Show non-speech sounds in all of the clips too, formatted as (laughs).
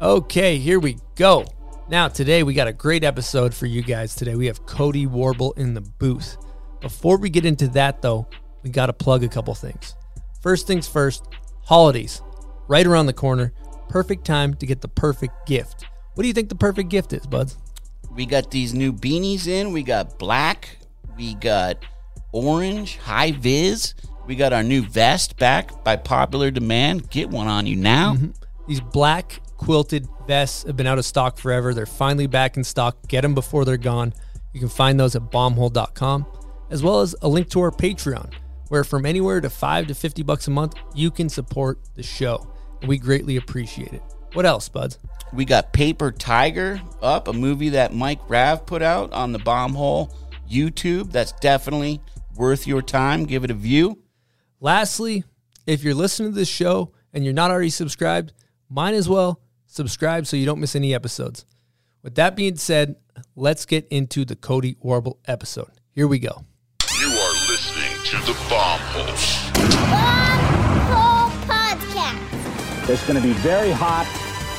Okay, here we go. Now, today we got a great episode for you guys. Today we have Cody Warble in the booth. Before we get into that, though, we got to plug a couple things. First things first, holidays right around the corner. Perfect time to get the perfect gift. What do you think the perfect gift is, buds? We got these new beanies in. We got black. We got orange, high vis. We got our new vest back by popular demand. Get one on you now. Mm-hmm. These black quilted vests have been out of stock forever. They're finally back in stock. Get them before they're gone. You can find those at bombhole.com, as well as a link to our Patreon, where from anywhere to 5 to 50 bucks a month, you can support the show. And we greatly appreciate it. What else, buds? We got Paper Tiger up, a movie that Mike Rav put out on the Bombhole YouTube. That's definitely worth your time. Give it a view. Lastly, if you're listening to this show and you're not already subscribed, might as well subscribe so you don't miss any episodes. With that being said, let's get into the Cody Warble episode. Here we go. You are listening to the Bomb Hole. Bomb Hole Podcast. It's going to be very hot.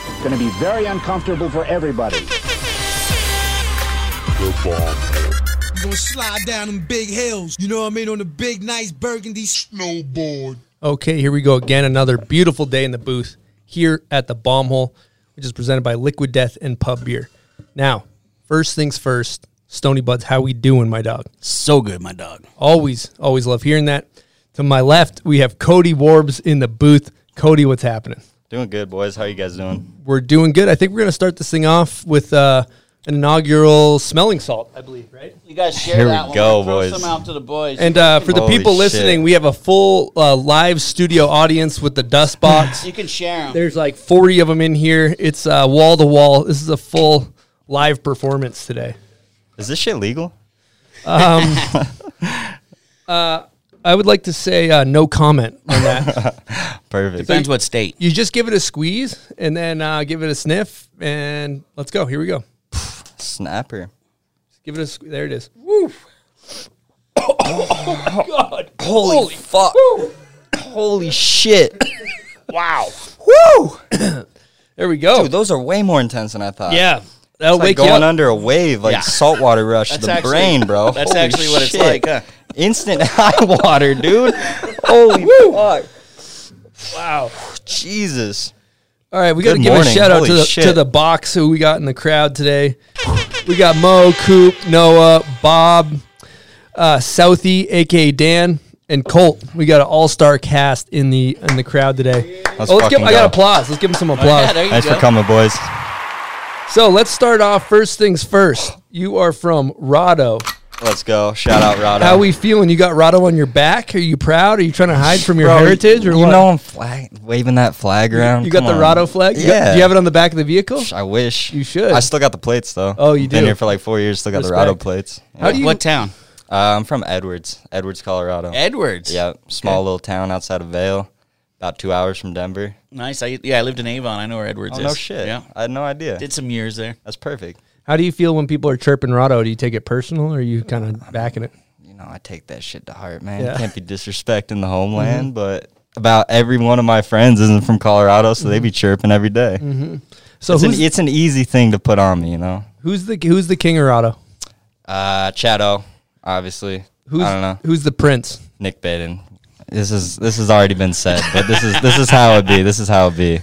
It's going to be very uncomfortable for everybody. The Bomb Hole. Gonna slide down them big hills, you know what I mean, on the big, nice burgundy snowboard. Okay, here we go again. Another beautiful day in the booth here at the Bomb Hole, which is presented by Liquid Death and Pub Beer. Now, first things first, Stony Buds, how we doing, my dog? So good, my dog. Always, always love hearing that. To my left, we have Cody Warbs in the booth. Cody, what's happening? Doing good, boys. How you guys doing? We're doing good. I think we're going to start this thing off with uh, an inaugural smelling salt, I believe, right? You guys share Here we that one. go, Throw boys. some out to the boys. And uh, for the Holy people shit. listening, we have a full uh, live studio audience with the dust (laughs) box. you can share them. There's like 40 of them in here. It's uh, wall to wall. This is a full live performance today. Is this shit legal? Um, (laughs) uh, I would like to say uh, no comment on that. (laughs) Perfect. Depends what state. you just give it a squeeze and then uh, give it a sniff, and let's go. Here we go. Snapper. Give it a sque- there. It is. Woo! (coughs) Oh, Holy, Holy fuck. Holy shit. (coughs) Wow. Woo! (coughs) there we go. Dude, those are way more intense than I thought. yeah, that'll It's like going you up. under a wave, like Yeah. saltwater rush to the actually- brain, bro. (laughs) that's Holy actually what it's like, huh? Instant (laughs) high water, dude. (laughs) Holy fuck. wow. Jesus. All right, we got to Good give a shout out Holy to the, to the box who we got in the crowd today. We got Mo, Coop, Noah, Bob, uh, Southie, aka Dan, and Colt. We got an all star cast in the in the crowd today. Let's oh, let's give. fucking I got applause. Let's give them some Yeah, applause. there you Thanks go. for coming, boys. so let's start off. First things first. You are from Rado. Let's go. Shout out Rado. How we feeling? You got Rado on your back? Are you proud? Are you trying to hide from your Bro, heritage or you what? know I'm flag waving that flag around. you got Come the on. Rado flag. You got- Yeah. do you have it on the back of the vehicle? I wish You should. I still got the plates though. Oh, you do. Been here for like four years. Still got the Respect. Rado plates. How do you? what town? Uh, I'm from Edwards, Edwards, Colorado. Edwards. yeah, small little town outside of Vail, about two hours from Denver. Nice. I, yeah, I lived in Avon. I know where Edwards Oh is. no shit! Yeah. I had no idea. Did some years there. That's perfect. How do you feel when people are chirping Rado? Do you take it personal or are you kind of backing it? You know, I take that shit to heart, man. Yeah. Mm-hmm. Can't be disrespecting the (laughs) homeland, but about every one of my friends isn't from Colorado, so they be chirping every day. So It's, an, it's an easy thing to put on me, you know. who's the who's the king of Rado? Uh, Chato, obviously. Who's I don't know. who's the prince? Nik Baden. This is this has already been said, but this is this is how it be. This is how it be.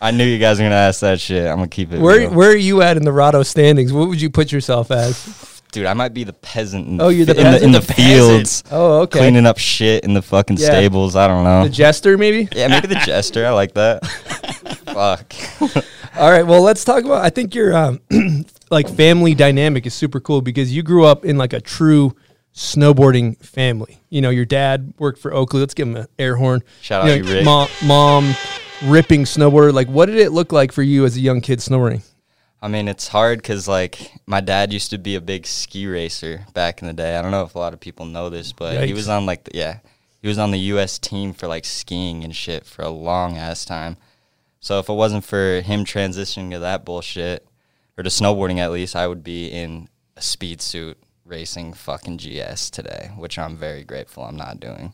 I knew you guys were gonna ask that shit. I'm gonna keep it. Where real. where are you at in the Rado standings? What would you put yourself as? dude? I might be the peasant. In Oh, you're the in the, in the? The fields, (laughs) Oh, okay. cleaning up shit in the fucking Yeah. stables. I don't know. the jester, maybe. yeah, maybe the jester. I like that. (laughs) Fuck. (laughs) All right. Well, let's talk about. I think your um, (clears throat) like family dynamic is super cool because you grew up in like a true snowboarding family. You know, your dad worked for Oakley. Let's give him an air horn. Shout out you, Rick. Mom, mom, ripping snowboarder. Like, what did it look like for you as a young kid snowboarding? I mean, it's hard because like my dad used to be a big ski racer back in the day. I don't know if a lot of people know this, but he was on like the, yeah, he was on the U.S. team for like skiing and shit for a long ass time. So if it wasn't for him transitioning to that bullshit or to snowboarding at least, I would be in a speed suit racing fucking GS today, which I'm very grateful I'm not doing.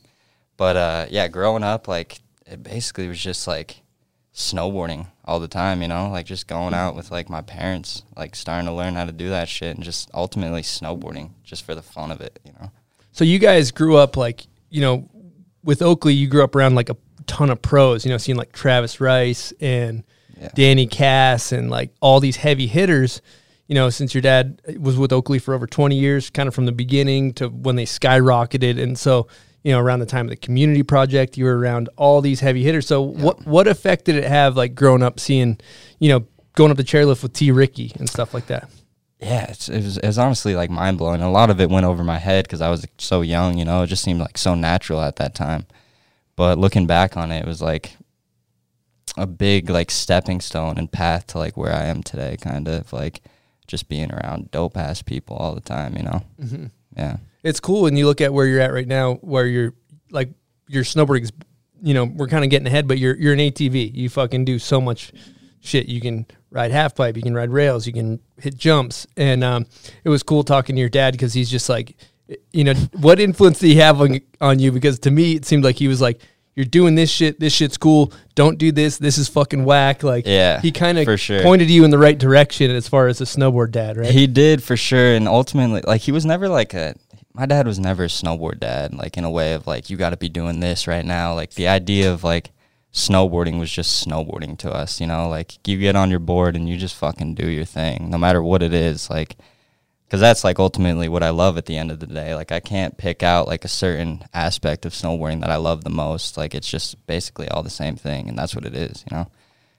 But uh, yeah, growing up, like it basically was just like snowboarding all the time, you know, like just going out with like my parents, like starting to learn how to do that shit and just ultimately snowboarding just for the fun of it, you know. So you guys grew up like, you know, with Oakley, you grew up around like a ton of pros, you know, seeing like Travis Rice and Yeah. Danny Kass and like all these heavy hitters. You know, since your dad uh, was with Oakley for over 20 years, kind of from the beginning to when they skyrocketed. And so, you know, around the time of the community project, you were around all these heavy hitters. So what what effect did it have like growing up seeing, you know, going up the chairlift with T Ricky and stuff like that? yeah, it's, it was it was honestly like mind blowing. A lot of it went over my head because I was so young. You know, it just seemed like so natural at that time. But looking back on it, it was like a big like stepping stone and path to like where I am today. Kind of like just being around dope ass people all the time. You know. Mm-hmm. Yeah. it's cool when you look at where you're at right now, where you're like your snowboarding's, you know, we're kind of getting ahead, but you're you're an ATV. You fucking do so much shit. You can ride half pipe, you can ride rails, you can hit jumps, and um, it was cool talking to your dad because he's just like, you know, what influence did he have on on you? Because to me, it seemed like he was like. You're doing this shit. This shit's cool. Don't do this. This is fucking whack. Like, Yeah, he kind of sure. pointed you in the right direction as far as a snowboard dad, right? He did for sure, and ultimately, like he was never like a. My dad was never a snowboard dad, like in a way of like you got to be doing this right now. Like the idea of like snowboarding was just snowboarding to us, you know. Like you get on your board and you just fucking do your thing, no matter what it is. Like, because that's like ultimately what I love at the end of the day. Like I can't pick out like a certain aspect of snowboarding that I love the most. Like it's just basically all the same thing, and that's what it is, you know.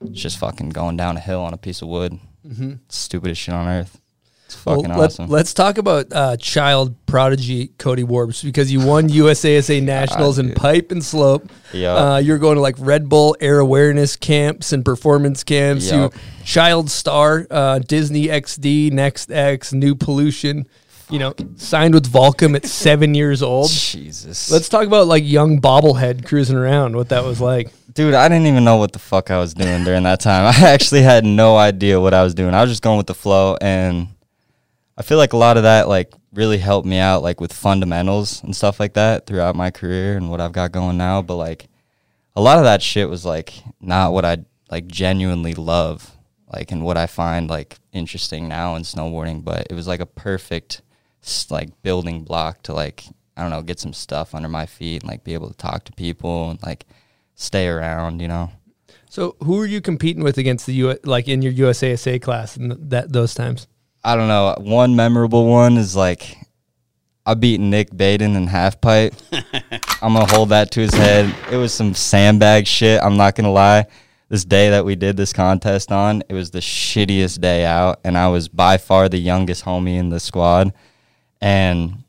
It's just fucking going down a hill on a piece of wood. Mm-hmm. Stupidest shit on earth. It's fucking Well, let- awesome. Let's talk about uh, child prodigy Cody Warbs because you won USASA (laughs) nationals in pipe and slope. Yup. Uh, you're going to like Red Bull air awareness camps and performance camps. Yup. You child star, uh, Disney XD, Next X, New Pollution. You know, signed with Volcom at seven years old. Jesus. Let's talk about like young bobblehead cruising around. What that was like. Dude, I didn't even know what the fuck I was doing during that time. (laughs) I actually had no idea what I was doing. I was just going with the flow and I feel like a lot of that like really helped me out like with fundamentals and stuff like that throughout my career and what I've got going now, but like a lot of that shit was like not what I like genuinely love like and what I find like interesting now in snowboarding, but it was like a perfect like building block to like I don't know, get some stuff under my feet and like be able to talk to people and like stay around, you know. So, who are you competing with against the U like in your USASA class and that those times? I don't know. One memorable one is like I beat Nik Baden in half pipe. (laughs) I'm gonna hold that to his head. It was some sandbag shit. I'm not gonna lie. This day that we did this contest on, it was the shittiest day out, and I was by far the youngest homie in the squad, and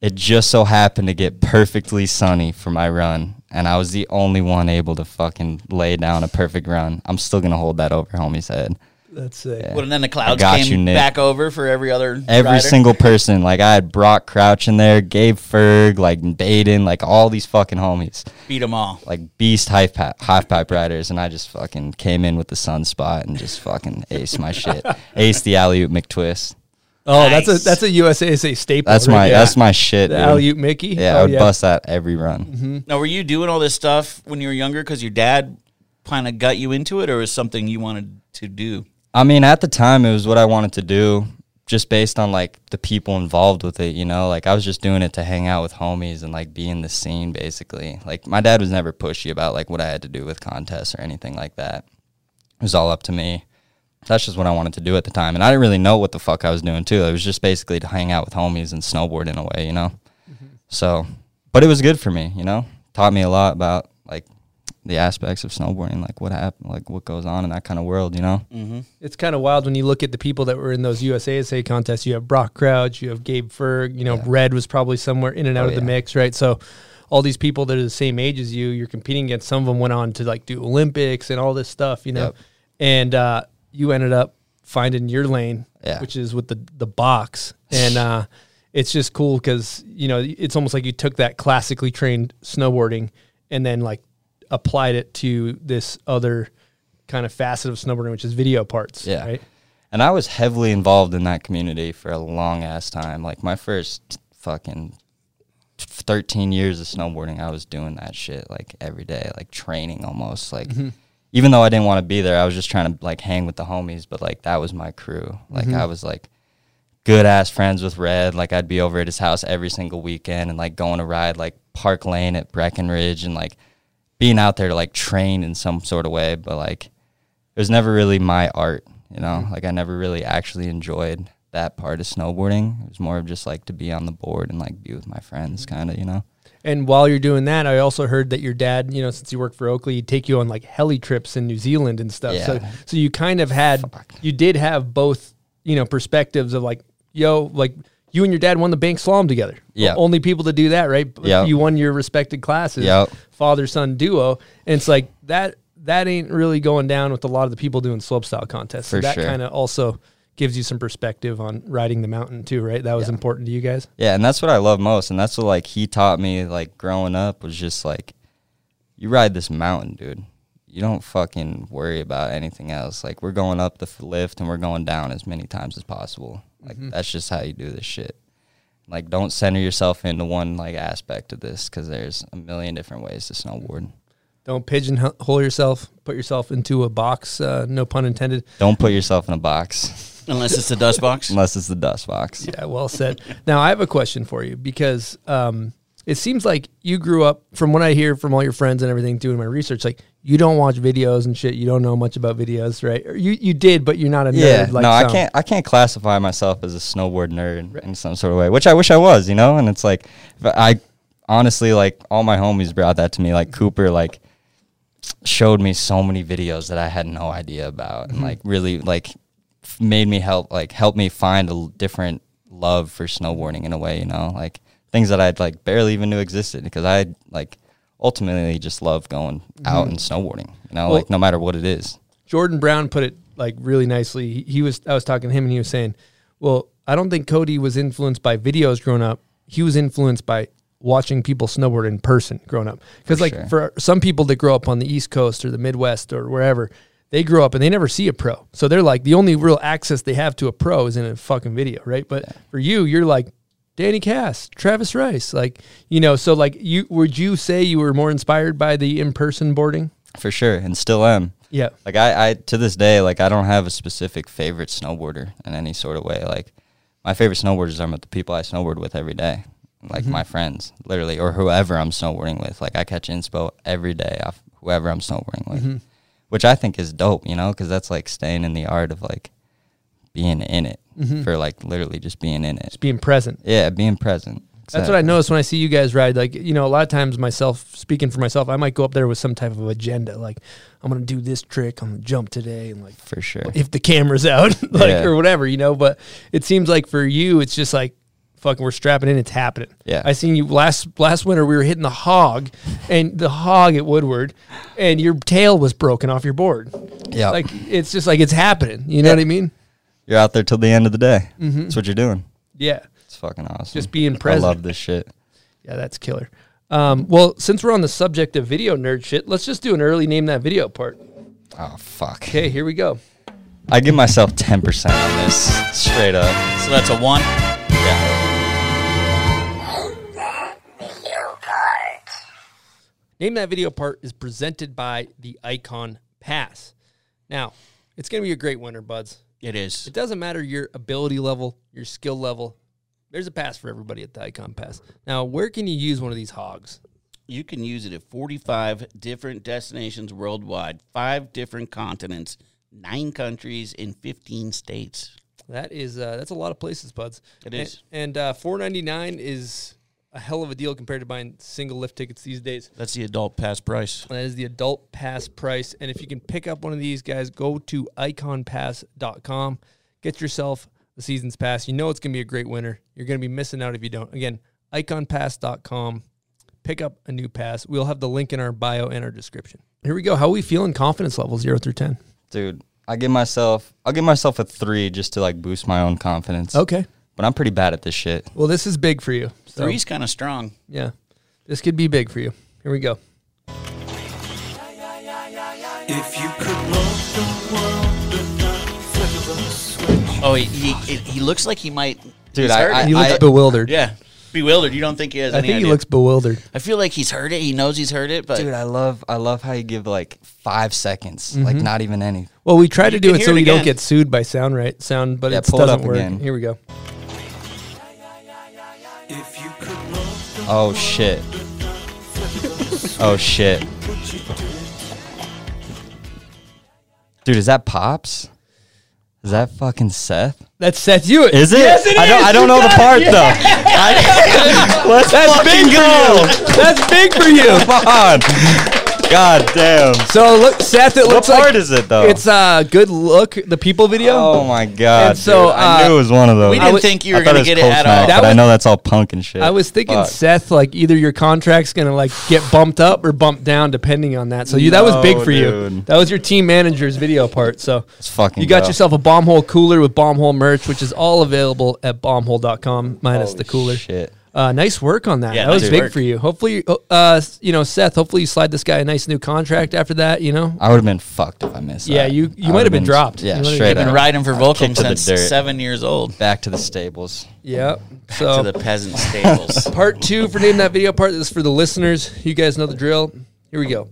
it just so happened to get perfectly sunny for my run, and I was the only one able to fucking lay down a perfect run. I'm still gonna hold that over homie's head. That's it. Yeah. Well, and then the clouds got came you, back over for every other Every rider. single (laughs) person, like I had Brock Crouch in there, Gabe Ferg, like Baden, like all these fucking homies, beat them all. like beast half pipe, half pipe riders, and I just fucking came in with the sunspot and just fucking aced my shit, (laughs) aced the alley oop McTwist. Oh, that's a that's a USASA staple. That's right my there. that's my shit. the alley oop Mickey. Yeah, Oh, I would bust that every run. Mm-hmm. Now, were you doing all this stuff when you were younger because your dad kind of got you into it, or was something you wanted to do? I mean, at the time, it was what I wanted to do, just based on like the people involved with it. You know, like I was just doing it to hang out with homies and like be in the scene, basically. Like my dad was never pushy about like what I had to do with contests or anything like that. It was all up to me. That's just what I wanted to do at the time, and I didn't really know what the fuck I was doing too. It was just basically to hang out with homies and snowboard in a way, you know. Mm-hmm. So, but it was good for me, you know. Taught me a lot about like the aspects of snowboarding, like what happened, like what goes on in that kind of world, you know. It's kind of wild when you look at the people that were in those USASA contests. You have Brock Crouch, you have Gabe Ferg. You know, Yeah. Red was probably somewhere in and out Oh, of the yeah. mix, right? So, all these people that are the same age as you, you're competing against. Some of them went on to like do Olympics and all this stuff, you know. Yep. And uh, you ended up finding your lane, Yeah. which is with the the box, and uh, it's just cool because you know it's almost like you took that classically trained snowboarding and then like applied it to this other kind of facet of snowboarding, which is video parts. Yeah. Right. And I was heavily involved in that community for a long ass time. Like my first fucking 13 years of snowboarding, I was doing that shit like every day, like training almost. Like, mm-hmm. even though I didn't want to be there, I was just trying to like hang with the homies. But like, that was my crew. Like, mm-hmm. I was like good ass friends with Red. Like, I'd be over at his house every single weekend and like going to ride like Park Lane at Breckenridge and like being out there to like train in some sort of way. But like, it was never really my art, you know? Mm-hmm. Like, I never really actually enjoyed that part of snowboarding. It was more of just like to be on the board and like be with my friends, mm-hmm. kind of, you know? And while you're doing that, I also heard that your dad, you know, since you worked for Oakley, he'd take you on like heli trips in New Zealand and stuff. So, Yeah. so you kind of had, you did have both, you know, perspectives of like, yo, like you and your dad won the bank slalom together. Yeah. Only people to do that, right? Yeah. You won your respected classes, Yep. father son duo, and it's like that. That ain't really going down with a lot of the people doing slopestyle contests. So For that sure. kind of also gives you some perspective on riding the mountain too, right? That was important to you guys. Yeah, and that's what I love most, and that's what like he taught me like growing up was just like, you ride this mountain, dude. You don't fucking worry about anything else. Like we're going up the lift and we're going down as many times as possible. Like that's just how you do this shit. Like don't center yourself into one like aspect of this because there's a million different ways to snowboard. Don't pigeonhole yourself. Put yourself into a box. Uh, no pun intended. Don't put yourself in a box Unless it's the dust box. (laughs) unless it's the dust box. Yeah, well said. now I have a question for you because um, it seems like you grew up, from what I hear from all your friends and everything, doing my research. Like you don't watch videos and shit. You don't know much about videos, right? Or you you did, but you're not a Yeah, nerd. Like no, I can't. I can't classify myself as a snowboard nerd in some sort of way, which I wish I was, you know. And it's like, I honestly like all my homies brought that to me. Like Cooper, like showed me so many videos that I had no idea about, Mm-hmm. and like really like f- made me help like help me find a l- different love for snowboarding in a way, you know, like things that I'd like barely even knew existed because I like ultimately just love going out and snowboarding, you know, Mm-hmm. Well- like no matter what it is. Jordan Brown put it like really nicely. He, he was I was talking to him and he was saying, "Well, I don't think Cody was influenced by videos growing up. He was influenced by watching people snowboard in person growing up. Because like sure. for some people that grow up on the East Coast or the Midwest or wherever, they grow up and they never see a pro. So they're like the only real access they have to a pro is in a fucking video, right? But for you, you're like Danny Kass, Travis Rice, like you know. So like you would you say you were more inspired by the in person boarding? For sure, and still am. Yeah. Like I, I to this day, like I don't have a specific favorite snowboarder in any sort of way. Like my favorite snowboarders are the people I snowboard with every day, like mm-hmm. my friends, literally, or whoever I'm snowboarding with. Like I catch inspo every day off whoever I'm snowboarding with, mm-hmm. which I think is dope, you know, because that's like staying in the art of like being in it mm-hmm. for like literally just being in it. Just being present. Yeah, being present. That's what I notice when I see you guys ride. Like, you know, a lot of times myself, speaking for myself, I might go up there with some type of agenda. Like, I'm going to do this trick on the jump today. And like, For sure. if the camera's out, (laughs) like, Yeah. or whatever, you know. But it seems like for you, it's just like, fucking, we're strapping in, it's happening. Yeah. I seen you last last winter, we were hitting the hog and the hog at Woodward, and your tail was broken off your board. Yeah. Like, it's just like, it's happening. You know Yeah. what I mean? You're out there till the end of the day. That's what you're doing. Yeah. It's fucking awesome. Just being present. I love this shit. Yeah, that's killer. Um, well, since we're on the subject of video nerd shit, let's just do an early name that video part. Oh fuck. Okay, here we go. I give myself ten percent on this, straight up. So that's a one. Yeah. Name that video part is presented by the Ikon Pass. Now, it's going to be a great winter, buds. It is. It doesn't matter your ability level, your skill level. There's a pass for everybody at the Ikon Pass. Now, where can you use one of these hogs? You can use it at 45 different destinations worldwide, five different continents, nine countries, in 15 states. That is uh, that's a lot of places, buds. It And- is. and uh, four ninety nine is a hell of a deal compared to buying single lift tickets these days. That's the adult pass price. That is the adult pass price. And if you can pick up one of these guys, go to ikonpass.com. Get yourself the season's pass. You know it's going to be a great winter. You're going to be missing out if you don't. Again, ikonpass.com. Pick up a new pass. We'll have the link in our bio and our description. Here we go. How are we feeling confidence level 0 through 10? Dude, I give myself I'll give myself a three just to like boost my own confidence. Okay. But I'm pretty bad at this shit. Well, this is big for you. So, Three's kind of strong. Yeah. This could be big for you. Here we go. If you could the world but not flip a Oh, he, he he looks like he might. Dude, he's I- heard I- He looks I- bewildered. yeah, bewildered. You don't think he has I any think he looks bewildered. I feel like he's heard it. He knows he's heard it, but Dude, I love I love how you give like five seconds, like Mm-hmm. not even any. Well, we try to do it so it we don't get sued by sound right sound, but Yeah, it it doesn't up work. again. Here we go. Oh shit. Oh shit. Dude, is that Pops? Is that fucking Seth? That's Seth Huot. Is it? Yes, it I don't is. I don't You know the part it. though. I, (laughs) let's That's fucking big go. for you. That's big for you. Come on. God damn. So look, Seth. It looks like What part like is it though? it's uh good look. The people video. Oh my god. And so, dude. I uh, knew it was one of those. we I didn't would- think you were gonna was get it at Post-Mac, all. That but I know that's all punk and shit. I was thinking, Fuck. Seth, like either your contract's gonna like get bumped up or bumped down depending on that. So you that was big No, for you. That was your team manager's video part. So Let's fucking you got go. yourself a bombhole cooler with bombhole merch, which is all available at bombhole.com minus the cooler. Shit. Uh, nice work on that. Yeah, that was big work. for you. Hopefully, uh, uh, you know, Seth. Hopefully, you slide this guy a nice new contract after that. You know, I would have been fucked if I missed Yeah, that. you- you might have would've been dropped. You Yeah, might have straight Been riding for Volcom Kicked to the since seven years old. Back to the stables. Yep. to So the peasant stables. (laughs) part two for name that video part is for the listeners. You guys know the drill. Here we go.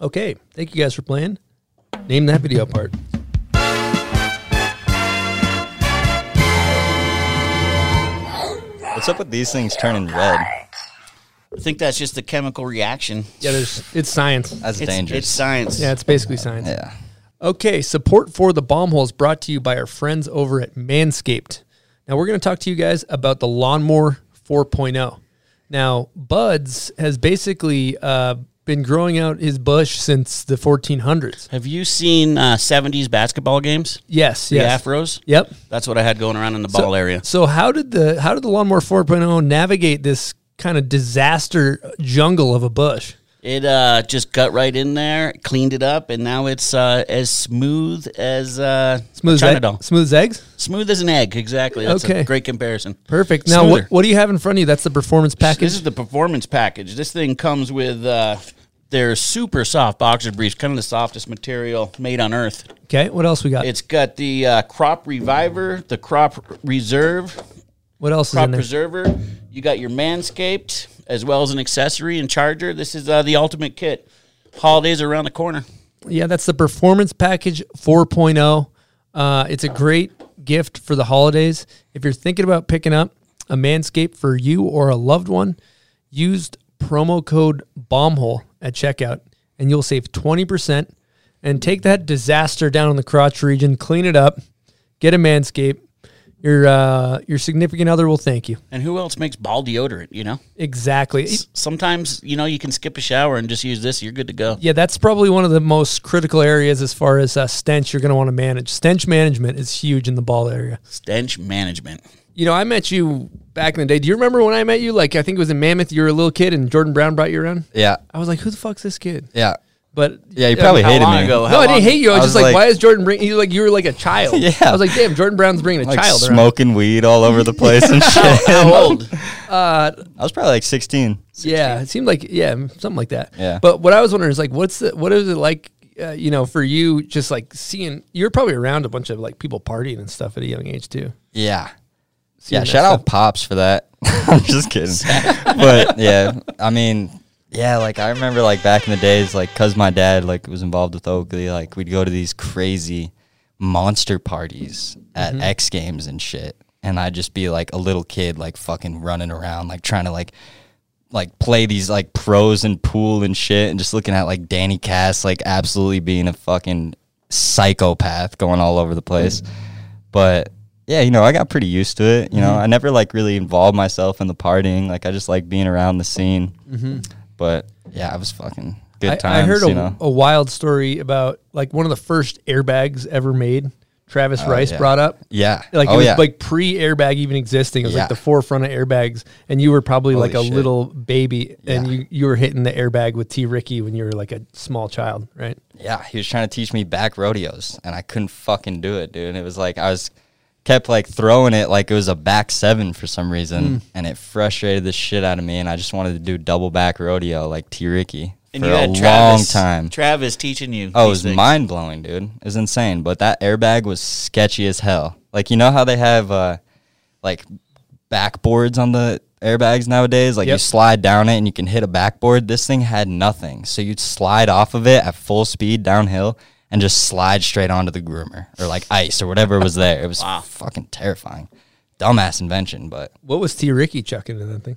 Okay, thank you guys for playing. Name that video part. What's up with these things turning red? I think that's just a chemical reaction. Yeah, there's it's science. That's It's, dangerous. it's science. Yeah, it's basically science. yeah. Okay, support for the bomb hole is brought to you by our friends over at Manscaped. Now we're going to talk to you guys about the Lawnmower 4.0. Now Buds has basically uh, been growing out his bush since the 1400s. Have you seen uh, 70s basketball games? Yes, The yes. afros? Yep. That's what I had going around in the ball area. So how did the how did the Lawnmower 4.0 navigate this kind of disaster jungle of a bush? It uh, just got right in there, cleaned it up, and now it's uh, as smooth as uh, Smooth as, egg- Trinidad. smooth as eggs. Smooth as an egg, exactly. That's Okay. a great comparison. Perfect. Now, what, what do you have in front of you? That's the performance package. This is the performance package. This thing comes with their super soft boxer briefs, kind of the softest material made on earth. okay. What else we got? It's got the uh, crop reviver, the crop reserve, what else is crop in there? preserver. You got your manscaped as well as an accessory and charger. This is uh, the ultimate kit. Holidays are around the corner. Yeah, that's the Performance Package 4.0. Uh, it's a great gift for the holidays. If you're thinking about picking up a Manscaped for you or a loved one, use promo code BOMBHOLE at checkout and you'll save 20% and take that disaster down in the crotch region, clean it up, get a Manscaped. Your uh, your significant other will thank you. And who else makes ball deodorant, you know? Exactly. S- Sometimes, you know, you can skip a shower and just use this. You're good to go. Yeah, that's probably one of the most critical areas as far as uh, stench you're going to want to manage. Stench management is huge in the ball area. Stench management. You know, I met you back in the day. Do you remember when I met you? Like, I think it was in Mammoth. You were a little kid, and Jordan Brown brought you around. Yeah. I was like, "Who the fuck's this kid?" Yeah. But Yeah, you probably How hated me. ago? no, How I didn't hate you. I was I just like, like- "Why is Jordan bring you like you were like a child?" (laughs) Yeah. I was like, "Damn, Jordan Brown's bringing a Like child around." smoking weed all over the place and (laughs) shit. How (laughs) old? I was probably like 16. Yeah, it seemed like yeah, something like that. Yeah. But what I was wondering is like, what's the what is it like? Uh, you know, for you, just like seeing you're probably around a bunch of like people partying and stuff at a young age too. Yeah. Yeah, shout out Pops for that. I'm (laughs) (laughs) just kidding. but yeah, I mean, yeah, like I remember like back in the days, like cause my dad like was involved with Oakley, like we'd go to these crazy monster parties at Mm-hmm. X Games and shit, and I'd just be like a little kid, like fucking running around, like trying to like like play these like pros and pool and shit, and just looking at like Danny Kass, like absolutely being a fucking psychopath going all over the place. But yeah, you know, I got pretty used to it. You know, Mm-hmm. I never like really involved myself in the partying. Like I just like being around the scene. But yeah, I was fucking good Mm-hmm. I, times. I heard a, you know, a wild story about like one of the first airbags ever made. Travis Rice Oh, yeah. brought up. yeah, Like oh, it was yeah. like pre-airbag even existing. It was Yeah. like the forefront of airbags, and you were probably Holy like a shit. little baby, and you you were hitting the airbag with T Ricky when you were like a small child, right? yeah, he was trying to teach me back rodeos, and I couldn't fucking do it, dude. And it was like I was kept like throwing it like it was a back seven for some reason, Hmm. and it frustrated the shit out of me. And I just wanted to do double back rodeo like T Ricky. And for you a had long Travis, time. Travis teaching you. Oh, it was mind blowing, dude. It was insane. But that airbag was sketchy as hell. Like you know how they have uh like backboards on the airbags nowadays? Like you slide down it and you can hit a backboard. This thing had nothing. So you'd slide off of it at full speed downhill and just slide straight onto the groomer or like ice or whatever was there. It was Wow. fucking terrifying. Dumbass invention, but What was T. Ricky chucking in that thing?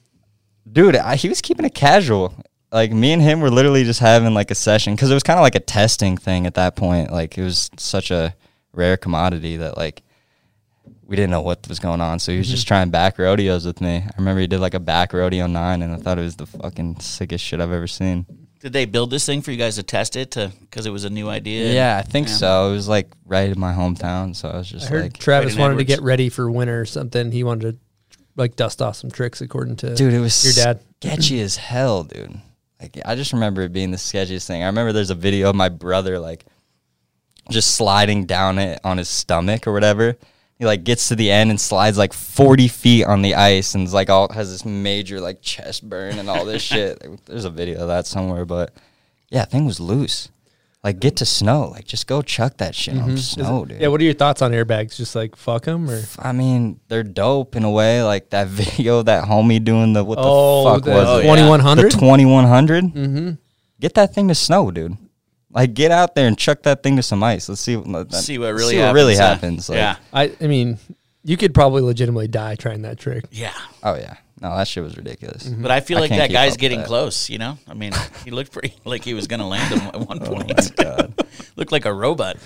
dude, I, he was keeping it casual. Like me and him were literally just having like a session because it was kind of like a testing thing at that point. Like it was such a rare commodity that like we didn't know what was going on. So he was just mm-hmm. trying back rodeos with me. I remember he did like a back rodeo nine, and I thought it was the fucking sickest shit I've ever seen. Did they build this thing for you guys to test it to because it was a new idea? Yeah, I think Yeah. so. It was like right in my hometown, so I was just I just heard like, Travis Brayden wanted to get ready for winter or something. He wanted to like dust off some tricks according to dude, it was your dad. sketchy as hell, dude. Like I just remember it being the sketchiest thing. I remember there's a video of my brother like just sliding down it on his stomach or whatever. He like gets to the end and slides like 40 feet on the ice and is like all has this major like chest burn and all this (laughs) shit. There's a video of that somewhere, but yeah, thing was loose. Like get to snow, like just go chuck that shit on snow, dude. Yeah, what are your thoughts on airbags? Just like fuck them or I mean, they're dope in a way. Like that (laughs) video, that homie doing the what the oh, fuck the was it? 2100? The 2100? Mm-hmm. Get that thing to snow, dude. Like, get out there and chuck that thing to some ice. Let's see, what- See what really see happens. what really huh? happens. Like, yeah. I I mean, you could probably legitimately die trying that trick. Yeah. Oh, yeah. No, that shit was ridiculous. Mm-hmm. But I feel I like can't that guy's getting that. close, you know? I mean, (laughs) he looked pretty like he was going to land him at one (laughs) oh, point. Oh God. (laughs) looked like a robot.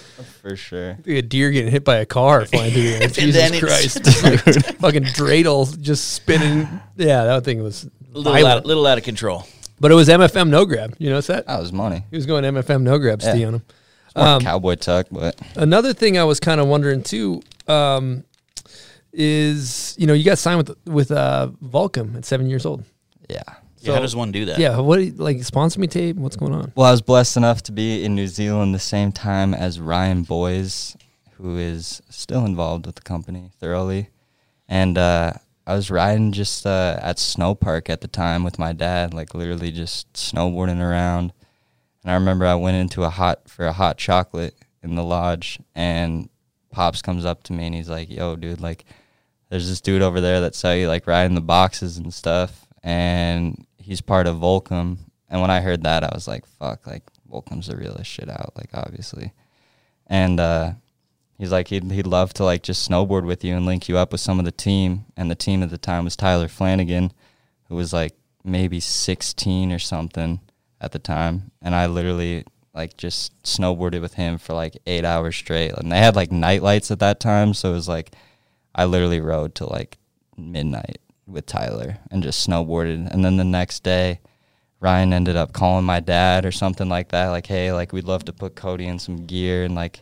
For sure. Like a deer getting hit by a car flying through the air. And Jesus then it's- Christ. Fucking dreidel just spinning. Yeah, that thing was A little out, little out of control. But it was MFM no grab. You notice that? That was money. He was going MFM no grab Yeah. Steve on him. Um, cowboy tuck, but Another thing I was kind of wondering too um, is, you know, you got signed with with uh, Volcom at seven years old. yeah. Yeah, how does one do that? Yeah, what like sponsor me tape? What's going on? Well, I was blessed enough to be in New Zealand the same time as Ryan Boys, who is still involved with the company thoroughly. And uh, I was riding just uh, at Snow Park at the time with my dad, like literally just snowboarding around. And I remember I went into a hot for a hot chocolate in the lodge, and Pops comes up to me and he's like, "Yo, dude, like, there's this dude over there that saw you like riding the boxes and stuff, and he's part of Volcom." And when I heard that, I was like, "Fuck!" Like Volcom's the realest shit out, like obviously. And uh, he's like, he'd he'd love to like just snowboard with you and link you up with some of the team. And the team at the time was Tyler Flanagan, who was like maybe 16 or something at the time. And I literally like just snowboarded with him for like eight hours straight. And they had like night lights at that time, so it was like I literally rode till like midnight with Tyler and just snowboarded. And then the next day, Ryan ended up calling my dad or something like that, like, hey, like we'd love to put Cody in some gear and like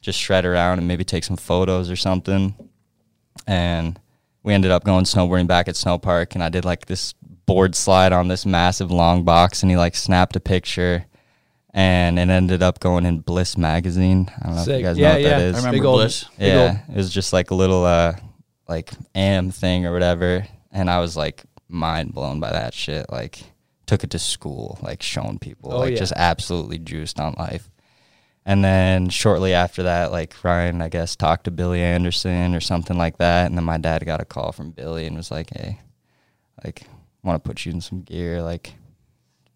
just shred around and maybe take some photos or something. And we ended up going snowboarding back at Snow Park and I did like this board slide on this massive long box and he like snapped a picture and it ended up going in Bliss magazine. I don't know if you guys Yeah, know what that is. yeah. that I remember Big old- Bliss. Big Yeah, it was just like a little uh like am thing or whatever, and I was like mind blown by that shit. Like took it to school, like showing people, Oh, like yeah. just absolutely juiced on life. And then shortly after that, like Ryan, I guess, talked to Billy Anderson or something like that, and then my dad got a call from Billy and was like, "Hey, like, want to put you in some gear, like,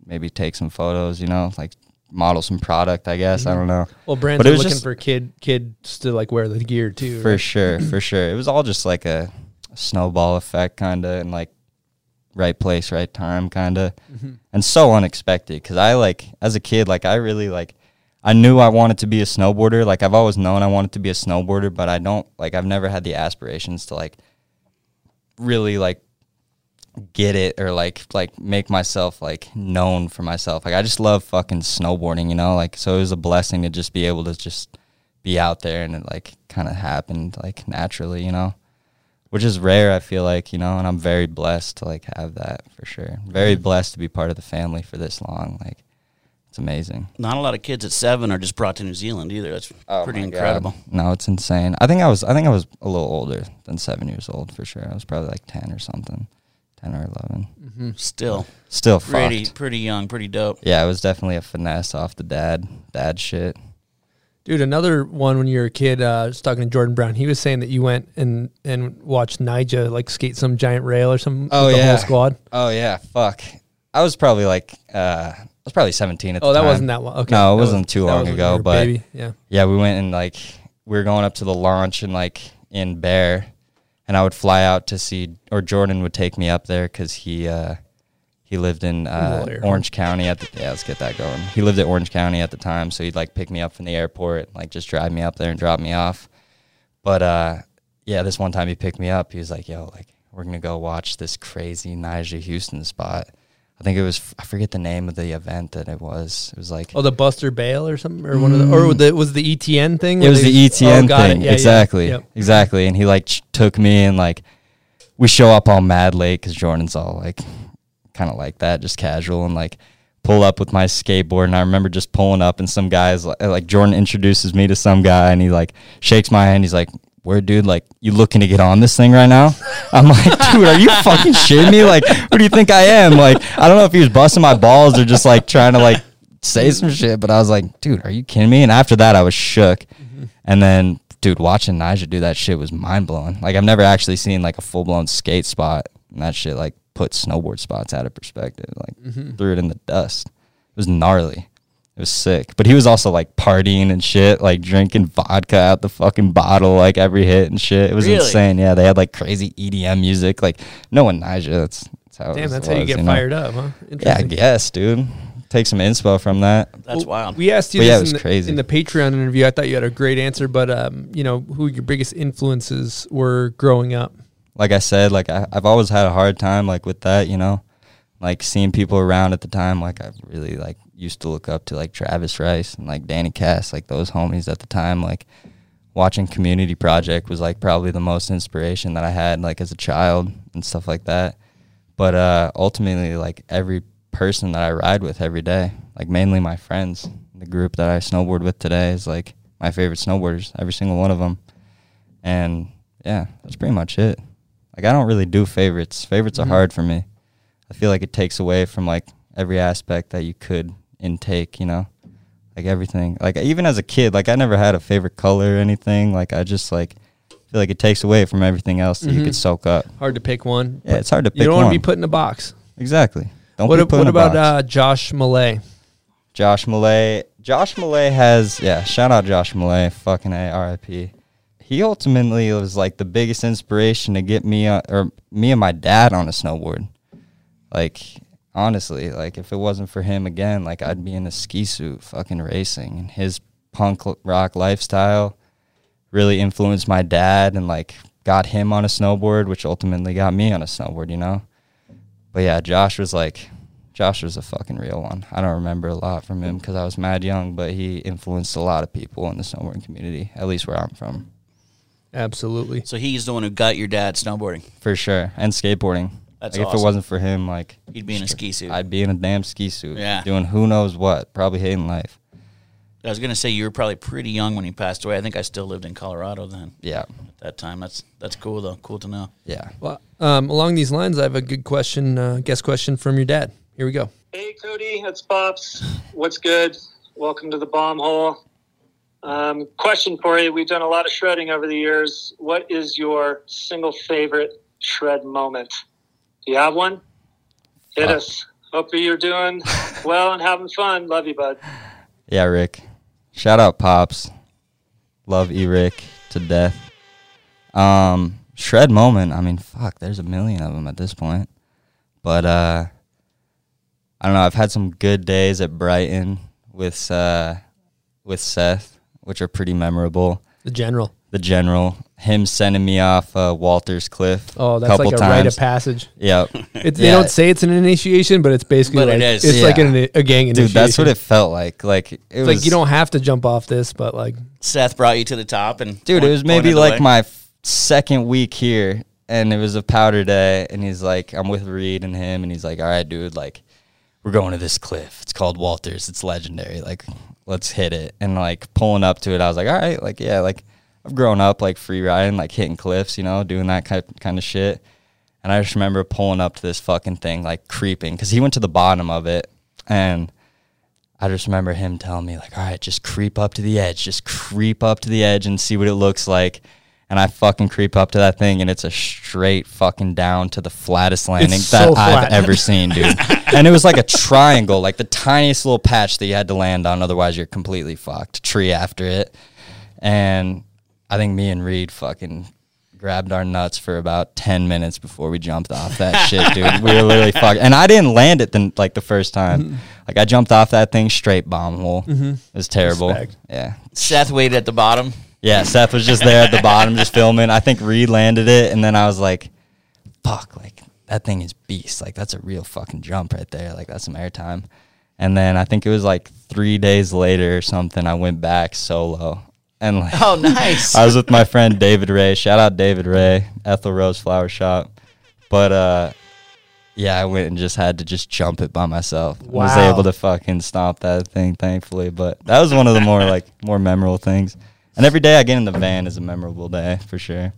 maybe take some photos, you know, like." Model some product, I guess. I mm-hmm. don't know. Well, brands But it are was looking just- for kid kids to like wear the gear too. For right? sure, for (clears throat) sure. It was all just like a snowball effect, kind of, and like right place, right time, kind of, mm-hmm. and so unexpected. Because I like as a kid, like I really like, I knew I wanted to be a snowboarder. Like I've always known I wanted to be a snowboarder, but I don't like I've never had the aspirations to like really like get it or like like make myself like known for myself. Like I just love fucking snowboarding, you know? Like so it was a blessing to just be able to just be out there and it like kind of happened like naturally, you know? Which is rare, I feel like, you know, and I'm very blessed to like have that for sure. Very blessed to be part of the family for this long. Like it's amazing. Not a lot of kids at seven are just brought to New Zealand either. That's Oh pretty my God. incredible. No, it's insane. I think I was I think I was a little older than 7 years old for sure. I was probably like 10 or something. 10 or 11. Still Still pretty fucked. pretty young, pretty dope. Yeah, it was definitely a finesse off the dad dad shit. Dude, another one when you were a kid, uh, I was talking to Jordan Brown. He was saying that you went and, and watched Nyjah like skate some giant rail or something. Oh, with the yeah. whole squad. Oh yeah, fuck. I was probably like uh I was probably 17 at Oh, the that wasn't that long. Okay, No, it That wasn't was- too long was ago, you were a but- baby. yeah, Yeah, we went and like we were going up to the launch and like in Bear, and I would fly out to see, or Jordan would take me up there because he uh, he lived in uh, Orange County at the yeah. Let's get that going. He lived at Orange County at the time, so he'd like pick me up from the airport, and, like just drive me up there and drop me off. But uh, yeah, this one time he picked me up. He was like, "Yo, like we're gonna go watch this crazy Nyjah Huston spot." I think it was I forget the name of the event that it was. It was like Oh, the Buster Bale or something, or one of the, or the, was the ETN thing? Mm. it was the ETN oh, thing. Yeah, yeah. exactly. Yep. Exactly. And he like ch- took me and like we show up all mad late because Jordan's all like kind of like that, just casual and like pull up with my skateboard. And I remember just pulling up and some guys like, like Jordan introduces me to some guy and he like shakes my hand. He's like, where dude, like you looking to get on this thing right now? I'm like, (laughs) dude, are you fucking shitting me? Like, who do you think I am? Like, I don't know if he was busting my balls or just like trying to like say some shit, but I was like, dude, are you kidding me? And after that, I was shook. And then, dude, watching Nyjah do that shit was mind blowing. Like, I've never actually seen like a full blown skate spot, and that shit like put snowboard spots out of perspective. Like, mm-hmm. threw it in the dust. It was gnarly. It was sick. But he was also like partying and shit, like drinking vodka out the fucking bottle, like every hit and shit. It was Really? insane. Yeah, they had like crazy EDM music. Like, no one Nyjah. That's, that's how it Damn, was- that's how you was, get know? fired up, huh? Yeah, I Interesting. guess, dude. Take some inspo from that. That's Well, wild. We asked you But yeah, it was in, the, crazy. in the Patreon interview. I thought you had a great answer, but um, you know, who your biggest influences were growing up? like I said, like I, I've always had a hard time like with that, you know, like seeing people around at the time. Like I really like used to look up to like Travis Rice and like Danny Kass, like those homies at the time. Like watching Community Project was like probably the most inspiration that I had like as a child and stuff like that. But uh, ultimately, like every person that I ride with every day, like mainly my friends, the group that I snowboard with today is like my favorite snowboarders, every single one of them. And yeah, that's pretty much it. Like I don't really do favorites. Favorites Mm-hmm. are hard for me. I feel like it takes away from like every aspect that you could intake, you know? Like everything. Like even as a kid, like I never had a favorite color or anything. Like I just like feel like it takes away from everything else that you Mhm. could soak up. Hard to pick one. Yeah, it's hard to pick You don't one. want to be put in a box. exactly. Don't what be put what in a about box. uh, Josh Malay? Josh Malay. Josh Malay has yeah. Shout out Josh Malay. Fucking a R.I.P. He ultimately was like the biggest inspiration to get me on, or me and my dad on a snowboard. Like honestly, like if it wasn't for him again, like I'd be in a ski suit, fucking racing. And his punk rock lifestyle really influenced my dad and like got him on a snowboard, which ultimately got me on a snowboard. You know. But yeah, Josh was like, Josh was a fucking real one. I don't remember a lot from him because I was mad young, but he influenced a lot of people in the snowboarding community, at least where I'm from, Absolutely. So he's the one who got your dad snowboarding. for sure, and skateboarding. That's like if it wasn't for him, like He'd be in a ski suit. I'd be in a damn ski suit, Yeah. doing who knows what, probably hating life. I was gonna say you were probably pretty young when he passed away. I think I still lived in Colorado then Yeah, at that time. That's that's cool though. Cool to know. yeah. Well, um, along these lines, I have a good question, uh, guest question from your dad. Here we go. Hey, Cody, it's Pops. What's good? Welcome to the bomb hole. Um, question for you. We've done a lot of shredding over the years. What is your single favorite shred moment? Do you have one? Hit Fuck. us. Hope you're doing (laughs) well and having fun. Love you, bud. Yeah, Rick. Shout out Pops. Love E Rick to death. Um, shred moment. I mean, fuck. There's a million of them at this point. But uh, I don't know. I've had some good days at Brighton with uh, with Seth, which are pretty memorable. The general. The general, him sending me off uh, Walter's Cliff. Oh, that's couple like a times. rite of passage. Yep. (laughs) It's, They Yeah. don't say it's an initiation, but it's basically But it like is. it's like an, a gang initiation. Dude, that's what it felt like. Like it It's was like you don't have to jump off this, but like Seth brought you to the top and Dude, it was maybe like my f- second week here, and it was a powder day, and he's like, I'm with Reed and him, and he's like, all right, dude, like, we're going to this cliff. It's called Walters. It's legendary. Like, let's hit it. And like pulling up to it, I was like, all right, like, yeah, like I've grown up like free riding, like hitting cliffs, you know, doing that kind kind of shit. And I just remember pulling up to this fucking thing, like creeping, because he went to the bottom of it. And I just remember him telling me, like, all right, just creep up to the edge, just creep up to the edge and see what it looks like. And I fucking creep up to that thing, and it's a straight fucking down to the flattest landing that. I've ever seen, dude. (laughs) and it was like a triangle, like the tiniest little patch that you had to land on, otherwise you're completely fucked. Tree after it, and I think me and Reed fucking grabbed our nuts for about ten minutes before we jumped off that (laughs) shit, dude. We were literally fucked, and I didn't land it then like the first time. Mm-hmm. Like I jumped off that thing straight bomb hole. Mm-hmm. It was terrible. Respect. Yeah. Seth waited at the bottom. Yeah, Seth was just there at the bottom just filming. I think Reed landed it, and then I was like, fuck, like, that thing is beast. Like, that's a real fucking jump right there. Like, that's some airtime. And then I think it was like three days later or something, I went back solo. And like, Oh, nice. (laughs) I was with my friend David Ray. Shout out David Ray, Ethel Rose Flower Shop. But uh yeah, I went and just had to just jump it by myself. I Was able to fucking stomp that thing, thankfully. But that was one of the more like more memorable things. And every day I get in the van is a memorable day for sure.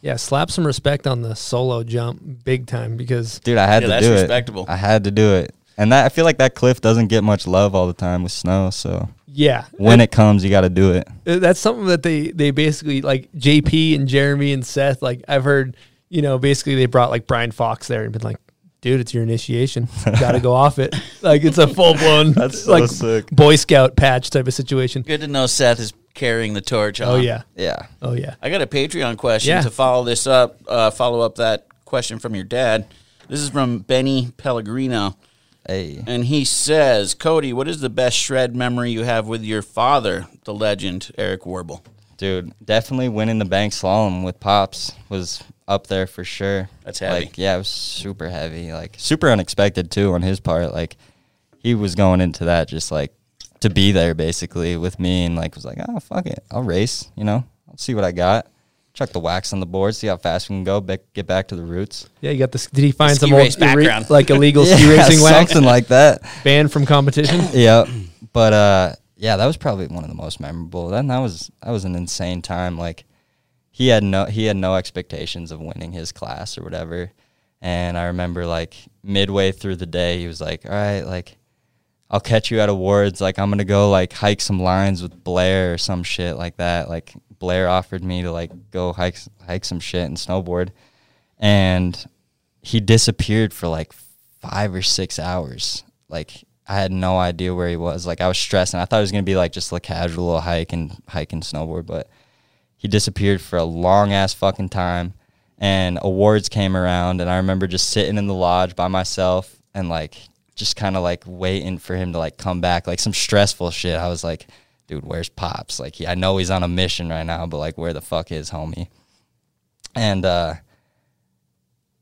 Yeah, slap some respect on the solo jump big time because Dude, I had Yeah, to that's do respectable. it. I had to do it. And that I feel like that cliff doesn't get much love all the time with snow, so yeah, when it comes you got to do it. Uh, that's something that they they basically like JP and Jeremy and Seth. Like I've heard, you know, basically they brought like Brian Fox there and been like, "Dude, it's your initiation. Got to go off it." (laughs) Like it's a full blown (laughs) That's so like sick. Boy Scout patch type of situation. Good to know Seth is carrying the torch. Oh on. yeah, Yeah. oh yeah. I got a Patreon question Yeah. to follow this up. Uh, follow up that question from your dad. This is from Benny Pellegrino, Hey. and he says, "Cody, what is the best shred memory you have with your father, the legend Eric Warble?" Dude, definitely winning the bank slalom with pops was up there for sure. That's heavy. Like, yeah, it was super heavy. Like, super unexpected too on his part. Like, he was going into that just like to be there basically with me, and like was like, oh fuck it, I'll race. You know, I'll see what I got. Chuck the wax on the board, see how fast we can go. Back, get back to the roots. Yeah, you got this. Did he find Ski some old race background. like illegal (laughs) ski Yeah, racing wax something like that. banned from competition? (coughs) yeah, but uh, yeah, that was probably one of the most memorable. Then that was that was an insane time. Like he had no he had no expectations of winning his class or whatever. And I remember like midway through the day, he was like, "All right, like I'll catch you at awards. Like I'm gonna go like hike some lines with Blair or some shit like that. Like Blair offered me to like go hike hike some shit and snowboard, and he disappeared for like five or six hours. Like I had no idea where he was. Like I was stressing. I thought it was gonna be like just a casual little hike and hike and snowboard, but he disappeared for a long ass fucking time. And awards came around, and I remember just sitting in the lodge by myself and like just kind of like waiting for him to like come back, like some stressful shit. I was like, dude, where's pops? Like, he, I know he's on a mission right now, but like, where the fuck is homie? And uh,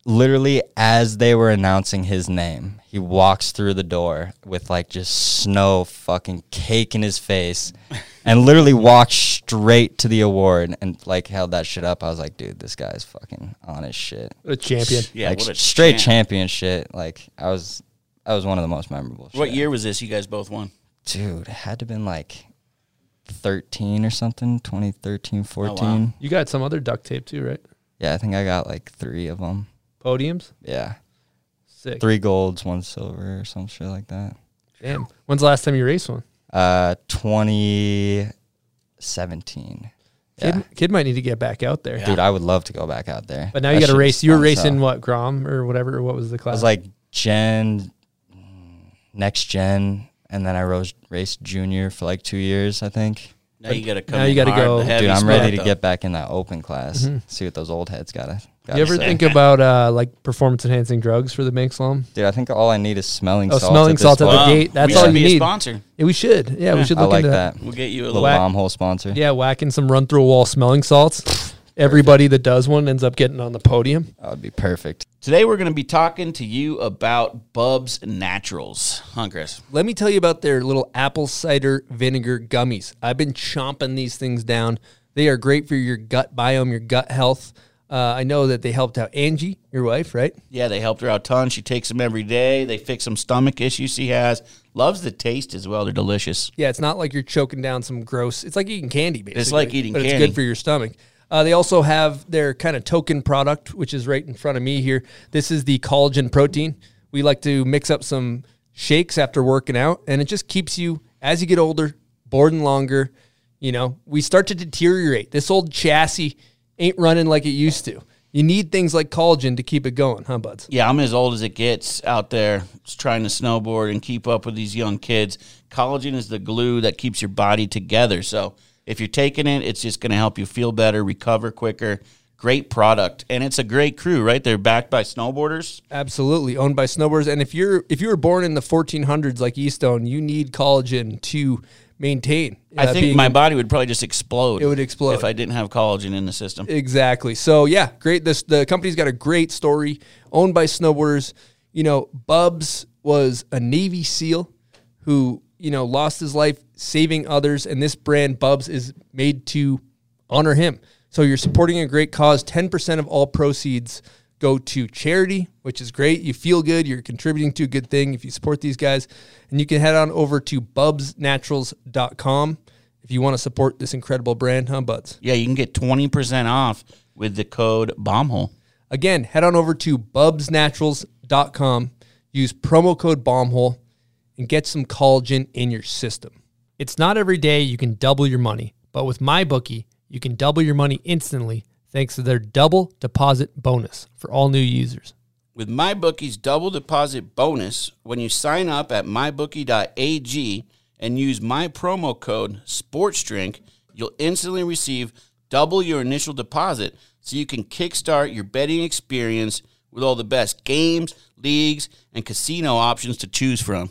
literally, as they were announcing his name, he walks through the door with like just snow fucking cake in his face (laughs) and literally walked straight to the award and like held that shit up. I was like, dude, this guy's fucking on his shit. A champion. Yeah, like what a straight champ. champion shit. Like I was, that was one of the most memorable. What shit. year was this? You guys both won. Dude, it had to been like 13 or something, 2013, 14. You got some other duct tape too, right? Yeah, I think I got like three of them. Podiums. Yeah. Sick. Three golds, one silver, or some shit like that. Damn. When's the last time you raced one? Uh, 2017. Kid, Yeah. kid might need to get back out there. Dude, I would love to go back out there. But now That you got to race. You were racing hell. what Grom or whatever. What was the I class? was like gen, next gen, and then I rose, raced junior for like two years, I think. Now you got to come. now you gotta hard, go- heavy Dude, I'm ready to though. get back in that open class. See what those old heads gotta. gotta you ever say. think about uh, like performance enhancing drugs for the bank slalom? Dude, I think all I need is smelling Oh, salts. smelling at this salts at the gate. That's we all you need. a sponsor. Yeah, we should. Yeah, we should I look like into that. We'll get you a Little little. bomb hole sponsor. Yeah, whacking some run through a wall smelling salts. Everybody that does one ends up getting on the podium. That would be perfect. Today we're going to be talking to you about Bub's Naturals, huh, Chris? Let me tell you about their little apple cider vinegar gummies. I've been chomping these things down. They are great for your gut biome, your gut health. Uh, I know that they helped out Angie, your wife, right? Yeah, they helped her out a ton. She takes them every day. They fix some stomach issues she has. Loves the taste as well. They're delicious. Yeah, it's not like you're choking down some gross. It's like eating candy, basically. It's like eating but it's good for your stomach. Uh, they also have their kind of token product, which is right in front of me here. This is the collagen protein. We like to mix up some shakes after working out, and it just keeps you, as you get older, bored and longer. You know, we start to deteriorate. This old chassis ain't running like it used to. You need things like collagen to keep it going, huh, buds? Yeah, I'm as old as it gets out there trying to snowboard and keep up with these young kids. Collagen is the glue that keeps your body together. So if you're taking it, it's just going to help you feel better, recover quicker. Great product, and it's a great crew, right? They're backed by snowboarders. Absolutely, owned by snowboarders. And if you're if you were born in the 1400s like Eastone, you need collagen to maintain. I uh, think being- my body would probably just explode. It would explode. if I didn't have collagen in the system. Exactly. So yeah, great. This the company's got a great story, owned by snowboarders. You know, Bubs was a Navy SEAL who you know lost his life saving others, and this brand Bubs is made to honor him. So you're supporting a great cause. Ten percent of all proceeds go to charity, which is great. You feel good. You're contributing to a good thing if you support these guys, and you can head on over to bubsnaturals.com if you want to support this incredible brand, huh, Buds? Yeah, you can get 20% off with the code BOMBHOLE. Again, head on over to bubsnaturals.com, use promo code BOMBHOLE, and get some collagen in your system. It's not every day you can double your money, but with MyBookie, you can double your money instantly thanks to their double deposit bonus for all new users. With MyBookie's double deposit bonus, when you sign up at mybookie.ag and use my promo code SPORTSDRINK, you'll instantly receive double your initial deposit so you can kickstart your betting experience with all the best games, leagues, and casino options to choose from.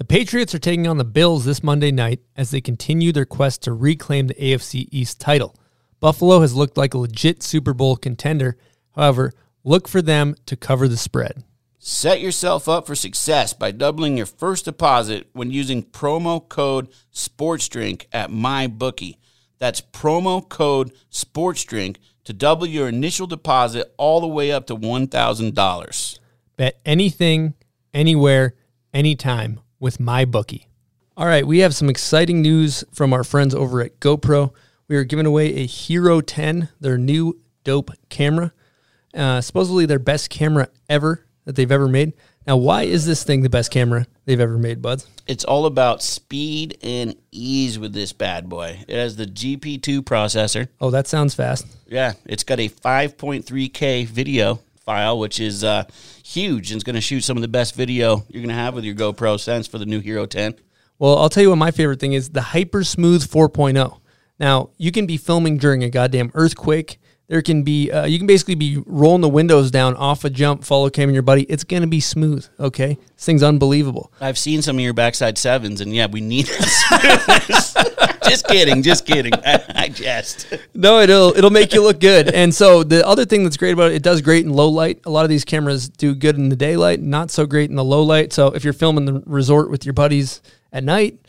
The Patriots are taking on the Bills this Monday night as they continue their quest to reclaim the AFC East title. Buffalo has looked like a legit Super Bowl contender. However, look for them to cover the spread. Set yourself up for success by doubling your first deposit when using promo code SPORTSDRINK at MyBookie. That's promo code SPORTSDRINK to double your initial deposit all the way up to $1,000. Bet anything, anywhere, anytime with my bookie. All right, we have some exciting news from our friends over at GoPro. We are giving away a Hero 10, their new dope camera. Uh, supposedly their best camera ever that they've ever made. Now, why is this thing the best camera they've ever made, buds? It's all about speed and ease with this bad boy. It has the GP2 processor. Oh, that sounds fast. Yeah, it's got a 5.3K video file, which is uh, huge and it's going to shoot some of the best video you're going to have with your GoPro Sense for the new Hero 10. Well, I'll tell you what my favorite thing is the Hyper Smooth 4.0. Now, you can be filming during a goddamn earthquake. There can be, uh, you can basically be rolling the windows down off a jump, follow cam and your buddy. It's going to be smooth, okay? This thing's unbelievable. I've seen some of your backside sevens, and yeah, we need that. (laughs) just kidding, just kidding. I, I jest. No, it'll it'll make you look good. And so the other thing that's great about it, it does great in low light. A lot of these cameras do good in the daylight, not so great in the low light. So if you're filming the resort with your buddies at night,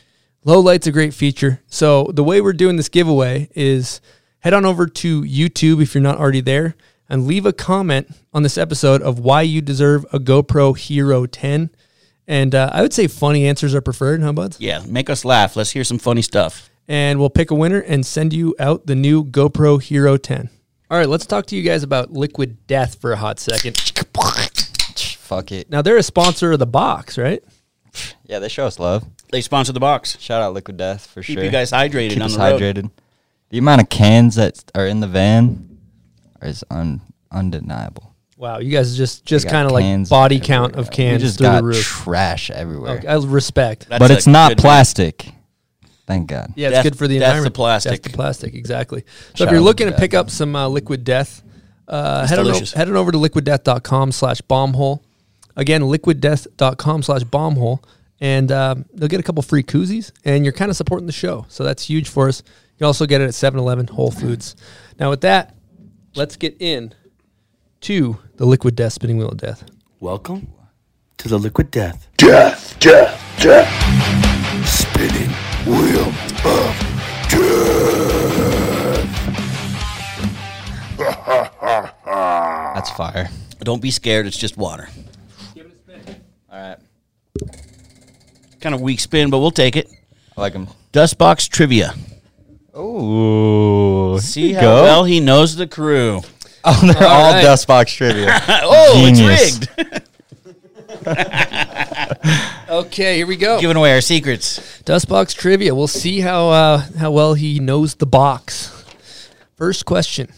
low light's a great feature. So the way we're doing this giveaway is head on over to YouTube if you're not already there and leave a comment on this episode of why you deserve a GoPro Hero 10. And uh, I would say funny answers are preferred, huh, buds? Yeah, make us laugh. Let's hear some funny stuff. and we'll pick a winner and send you out the new GoPro Hero 10. All right, let's talk to you guys about Liquid Death for a hot second. (laughs) Fuck it. Now, they're a sponsor of the box, right? Yeah, they show us love. They sponsor the box. Shout out Liquid Death for sure. Keep sure. you guys hydrated Keep on us the road. hydrated. The amount of cans that are in the van is un, undeniable. Wow, you guys just just kind of like cans body count of cans We just through got the roof. trash everywhere. Okay, I respect. That's but a it's not good- plastic. Thank God. Yeah, it's Death- good for the death to environment. plastic. Death to plastic, exactly. So Shout if you're out looking to Liquid pick up some uh, Liquid Death, uh, head, on, o- delicious. head on over to liquiddeath.com slash bombhole. Again, liquiddeath.com slash bombhole. And um, they'll get a couple free koozies, and you're kind of supporting the show. So that's huge for us. You can also get it at 7 Eleven, Whole Foods. Now, with that, let's get in to the Liquid Death spinning wheel of death. Welcome to the Liquid Death. Death, death, death. Spinning wheel of death. (laughs) That's fire. Don't be scared. It's just water. Give it a spin. All right. Kind of weak spin, but we'll take it. I like them. Dustbox trivia. Ooh. See how Go. well he knows the crew. (laughs) Oh, they're All all right. dust box trivia. (laughs) oh, Genius. it's rigged. (laughs) Okay, here we go. Giving away our secrets. Dustbox trivia. We'll see how uh, how well he knows the box. First question: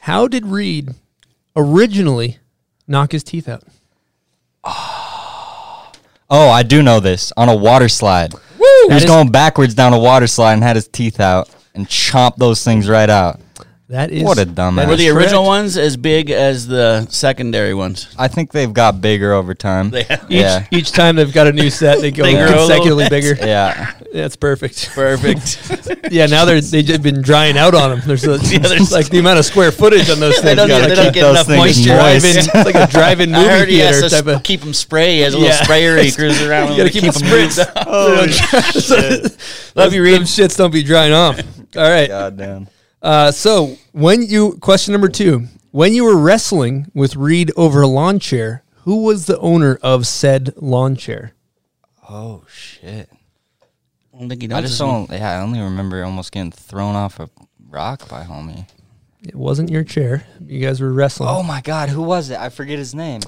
How did Reed originally knock his teeth out? Oh, I do know this. On a water slide. He was is- going backwards down a water slide and had his teeth out and chomped those things right out. That is What a dumbass. that Were the original correct. ones as big as the secondary ones? I think they've got bigger over time. They have. Each, Yeah. each time they've got a new set, they go They grow a consecutively bigger. (laughs) Yeah. That's perfect. Perfect. (laughs) Yeah, now they're they've just been drying out on them. There's, a, (laughs) there's- like the amount of square footage on those things. don't- gotta they don't get enough moisture. moist. driving. It's like a drive-in I movie heard he has theater to type of. keep them spray. He has a little Yeah. sprayer he cruises around. You gotta with keep oh, them moved spritz. up. Oh, Love you, Reed. Them shits don't be drying off. All right. God damn. Uh, so when you question number two, when you were wrestling with Reed over a lawn chair, who was the owner of said lawn chair? Oh shit. I don't think he I just this one. don't yeah, I only remember almost getting thrown off a rock by homie. It wasn't your chair. You guys were wrestling. Oh my god, who was it? I forget his name.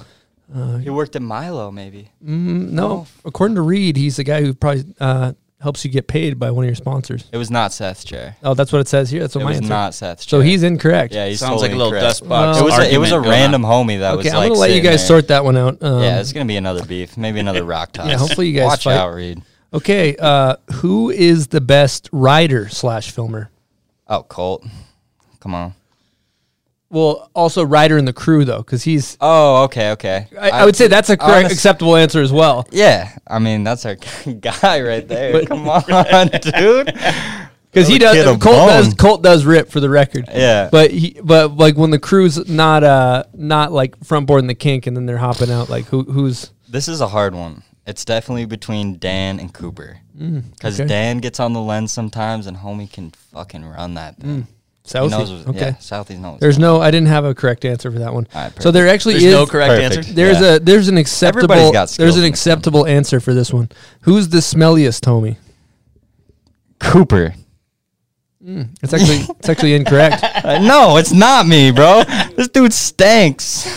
he worked at Milo, maybe. no. According to Reed, he's the guy who probably uh, helps you get paid by one of your sponsors. It was not Seth's chair. Oh, that's what it says here. That's what It my was answer. not Seth's so he's incorrect. Yeah, he Sounds totally like a little incorrect. dust box. Well- It was a, it was a random on. homie that Okay, was I'm like gonna let you guys there. sort that one out. Um, yeah, it's gonna be another beef, maybe another rock (laughs) toss. Yeah, hopefully you guys watch fight. out, Reed. Okay, uh, who is the best writer slash filmer? Oh, Colt, come on. Well, also writer in the crew though, because he's. Oh, okay, okay. I, I would say that's a correct, honest- acceptable answer as well. Yeah, I mean that's our (laughs) guy right there. But- come on, (laughs) dude. (laughs) Because he does. Colt does. Colt does rip for the record. Yeah. But he, but like when the crew's not uh not like front boarding the kink, and then they're hopping out like who who's This is a hard one. It's definitely between Dan and Cooper. Because okay. Dan gets on the lens sometimes, and homie can fucking run that thing. He Southie. knows okay. Yeah, Southie's knows. There's no. I didn't have a correct answer for that one. All right, so there actually There's is no correct Perfect. answer. There's Yeah. a there's an acceptable Everybody's got there's an in this acceptable answer for this one. Who's the smelliest, Tommy? Cooper. It's actually it's actually incorrect. (laughs) Uh, no, it's not me, bro. this dude stinks.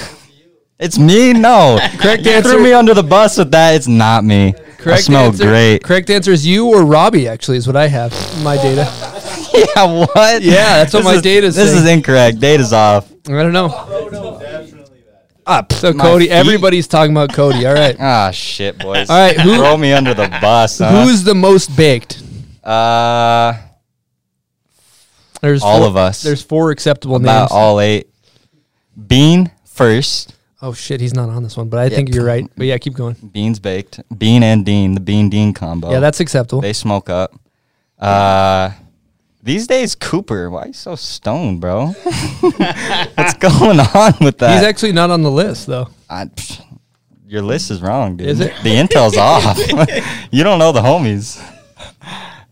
It's me? No. Correct You answer. threw me under the bus with that. It's not me. Correct I smell answer, great. Correct answer is you or Robbie. Actually, is what I have my data. Yeah, what? Yeah, that's what This my is- data's This is incorrect. Data's off. I don't know. Up. So my Cody, feet. everybody's talking about Cody. All right. (laughs) Ah, shit, boys. All right, who- Throw me under the bus. Huh? Who's the most baked? uh There's All four- of us. There's four acceptable about names. all eight? Bean first. oh shit, he's not on this one, but I think you're right. But yeah, keep going. Beans baked. Bean and Dean. The Bean Dean combo. Yeah, that's acceptable. they smoke up. Uh, these days, Cooper. Why you so stoned, bro? (laughs) What's going on with that? He's actually not on the list though. I, pff, your list is wrong, dude. Is it? The intel's off. (laughs) you don't know the homies.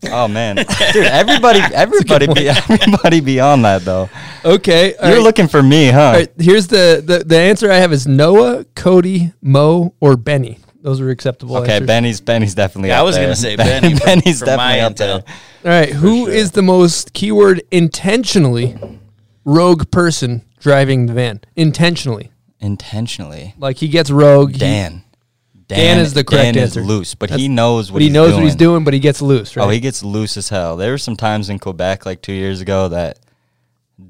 Oh man, dude! Everybody, (laughs) everybody, be, everybody be on that though. Okay. You're right. looking for me, huh? All right, here's the, the the answer I have is Noah, Cody, Mo, or Benny. Those are acceptable. Okay, answers. Benny's Benny's definitely. Yeah, I was there. gonna say (laughs) Benny for- Benny's for my definitely up intel. there. All right, who is the most keyword intentionally rogue person driving the van? Intentionally, Intentionally, like he gets rogue. he- Dan. Dan is the correct Dan answer. Is loose, but That's- he knows what but he he's knows doing. what he's doing, but he gets loose. Right? Oh, he gets loose as hell. There were some times in Quebec, like two years ago, that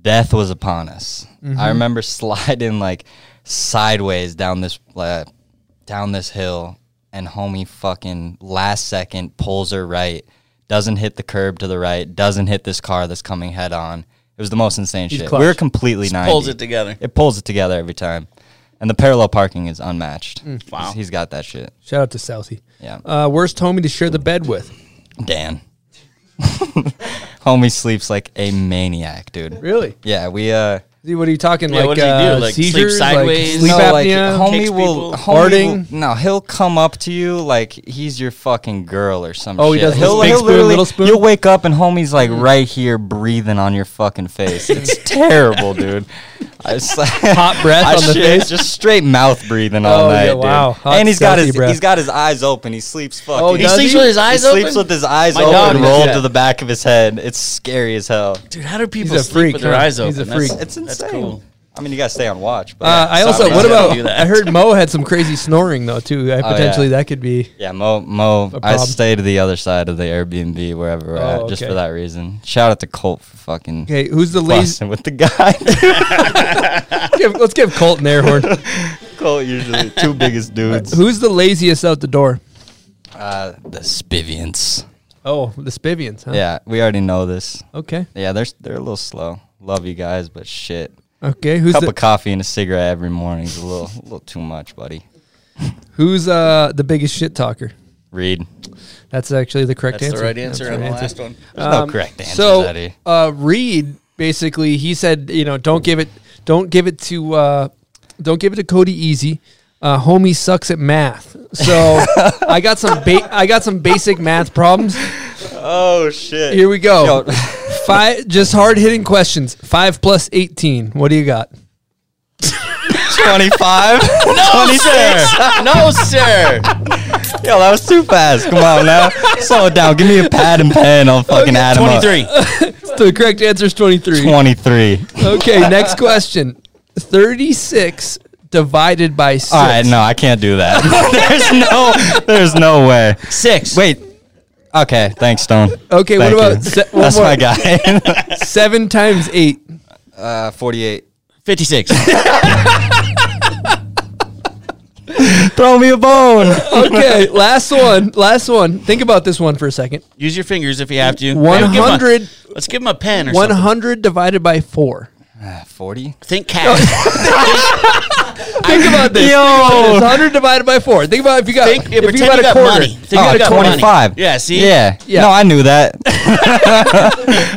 death was upon us. Mm-hmm. I remember (laughs) sliding like sideways down this uh, down this hill, and homie fucking last second pulls her right, doesn't hit the curb to the right, doesn't hit this car that's coming head on. It was the most insane He's shit. clutch. We were completely Just 90. pulls it together. It pulls it together every time. And the parallel parking is unmatched. Mm. Wow. He's got that shit. Shout out to Southie. Yeah. Uh, worst homie to share the bed with? Dan. (laughs) Homie sleeps like a maniac, dude. Really? Yeah, we uh See, What are you talking Yeah, like? what does he do? uh, Like, sleep sideways? like sleep no, like homie will people? homie Farting? will, no, he'll come up to you like he's your fucking girl or some Oh, he does he'll, big he'll spoon, literally- little spoon? You'll wake up and homie's like right here breathing on your fucking face. It's (laughs) terrible, dude. I just (laughs) Hot (laughs) breath I on the shit, face? just straight mouth breathing all Oh, night. yeah, dude. wow. Hot, and he's got his breath. he's got his eyes open. He sleeps fucking. Oh, He sleeps he? with his eyes open? he sleeps with his eyes My open, rolled that. to the back of his head. It's scary as hell. Dude, how do people He's a sleep freak, with their eyes open? He's a That's- freak. It's That's insane. cool. I mean, you gotta stay on watch. But Uh, I also. What about? I heard Mo had some crazy snoring though too. I, Oh, potentially yeah. that could be. yeah, Mo Mo. I stay to the other side of the Airbnb wherever we're Oh, at, just for that reason. Shout out to Colt for fucking Okay, who's the lazy? with the guy. (laughs) give, let's give Colt an air horn. (laughs) Colt usually two biggest dudes. Who's the laziest out the door? Uh, the Spivians. Oh, the Spivians. Huh? Yeah, we already know this. Okay. Yeah, they're they're a little slow. Love you guys, but shit. Okay. Who's a cup the of coffee and a cigarette every morning is a little a little too much, buddy. (laughs) Who's uh the biggest shit talker? Reed. That's actually the correct That's answer. the right answer That's on the the right last one. There's no correct answers Um, So, out uh, Reed basically he said, you know, don't give it, don't give it to, uh, don't give it to Cody Easy. Uh, homie sucks at math. So (laughs) I got some, ba- I got some basic math problems. Oh shit. Here we go. (laughs) Five, just hard hitting questions. Five plus eighteen. What do you got? (laughs) 25? (laughs) No, sir. no, sir. Yo, that was too fast. Come on now. Slow it down. Give me a pad and pen. I'll fucking add up. 23. The correct answer is twenty-three. 23. Okay, next question. Thirty-six divided by six. All right, no, I can't do that. there's no there's no way. Six. Wait. Okay, thanks, Stone. Okay, Thank what about se- one That's more. my guy. (laughs) Seven times eight. uh, 48. 56. (laughs) Throw me a bone. Okay, (laughs) last one. Last one. Think about this one for a second. Use your fingers if you have to. One Maybe give him a- hundred. Let's give him a pen or One something. hundred divided by four. 40? Think cash. (laughs) Think about this. Yo. It's hundred divided by four. Think about if you got Think- yeah, if you got you a got quarter. money. Think you you got a got 25. Yeah, see? Yeah. Yeah. No, I knew that. (laughs)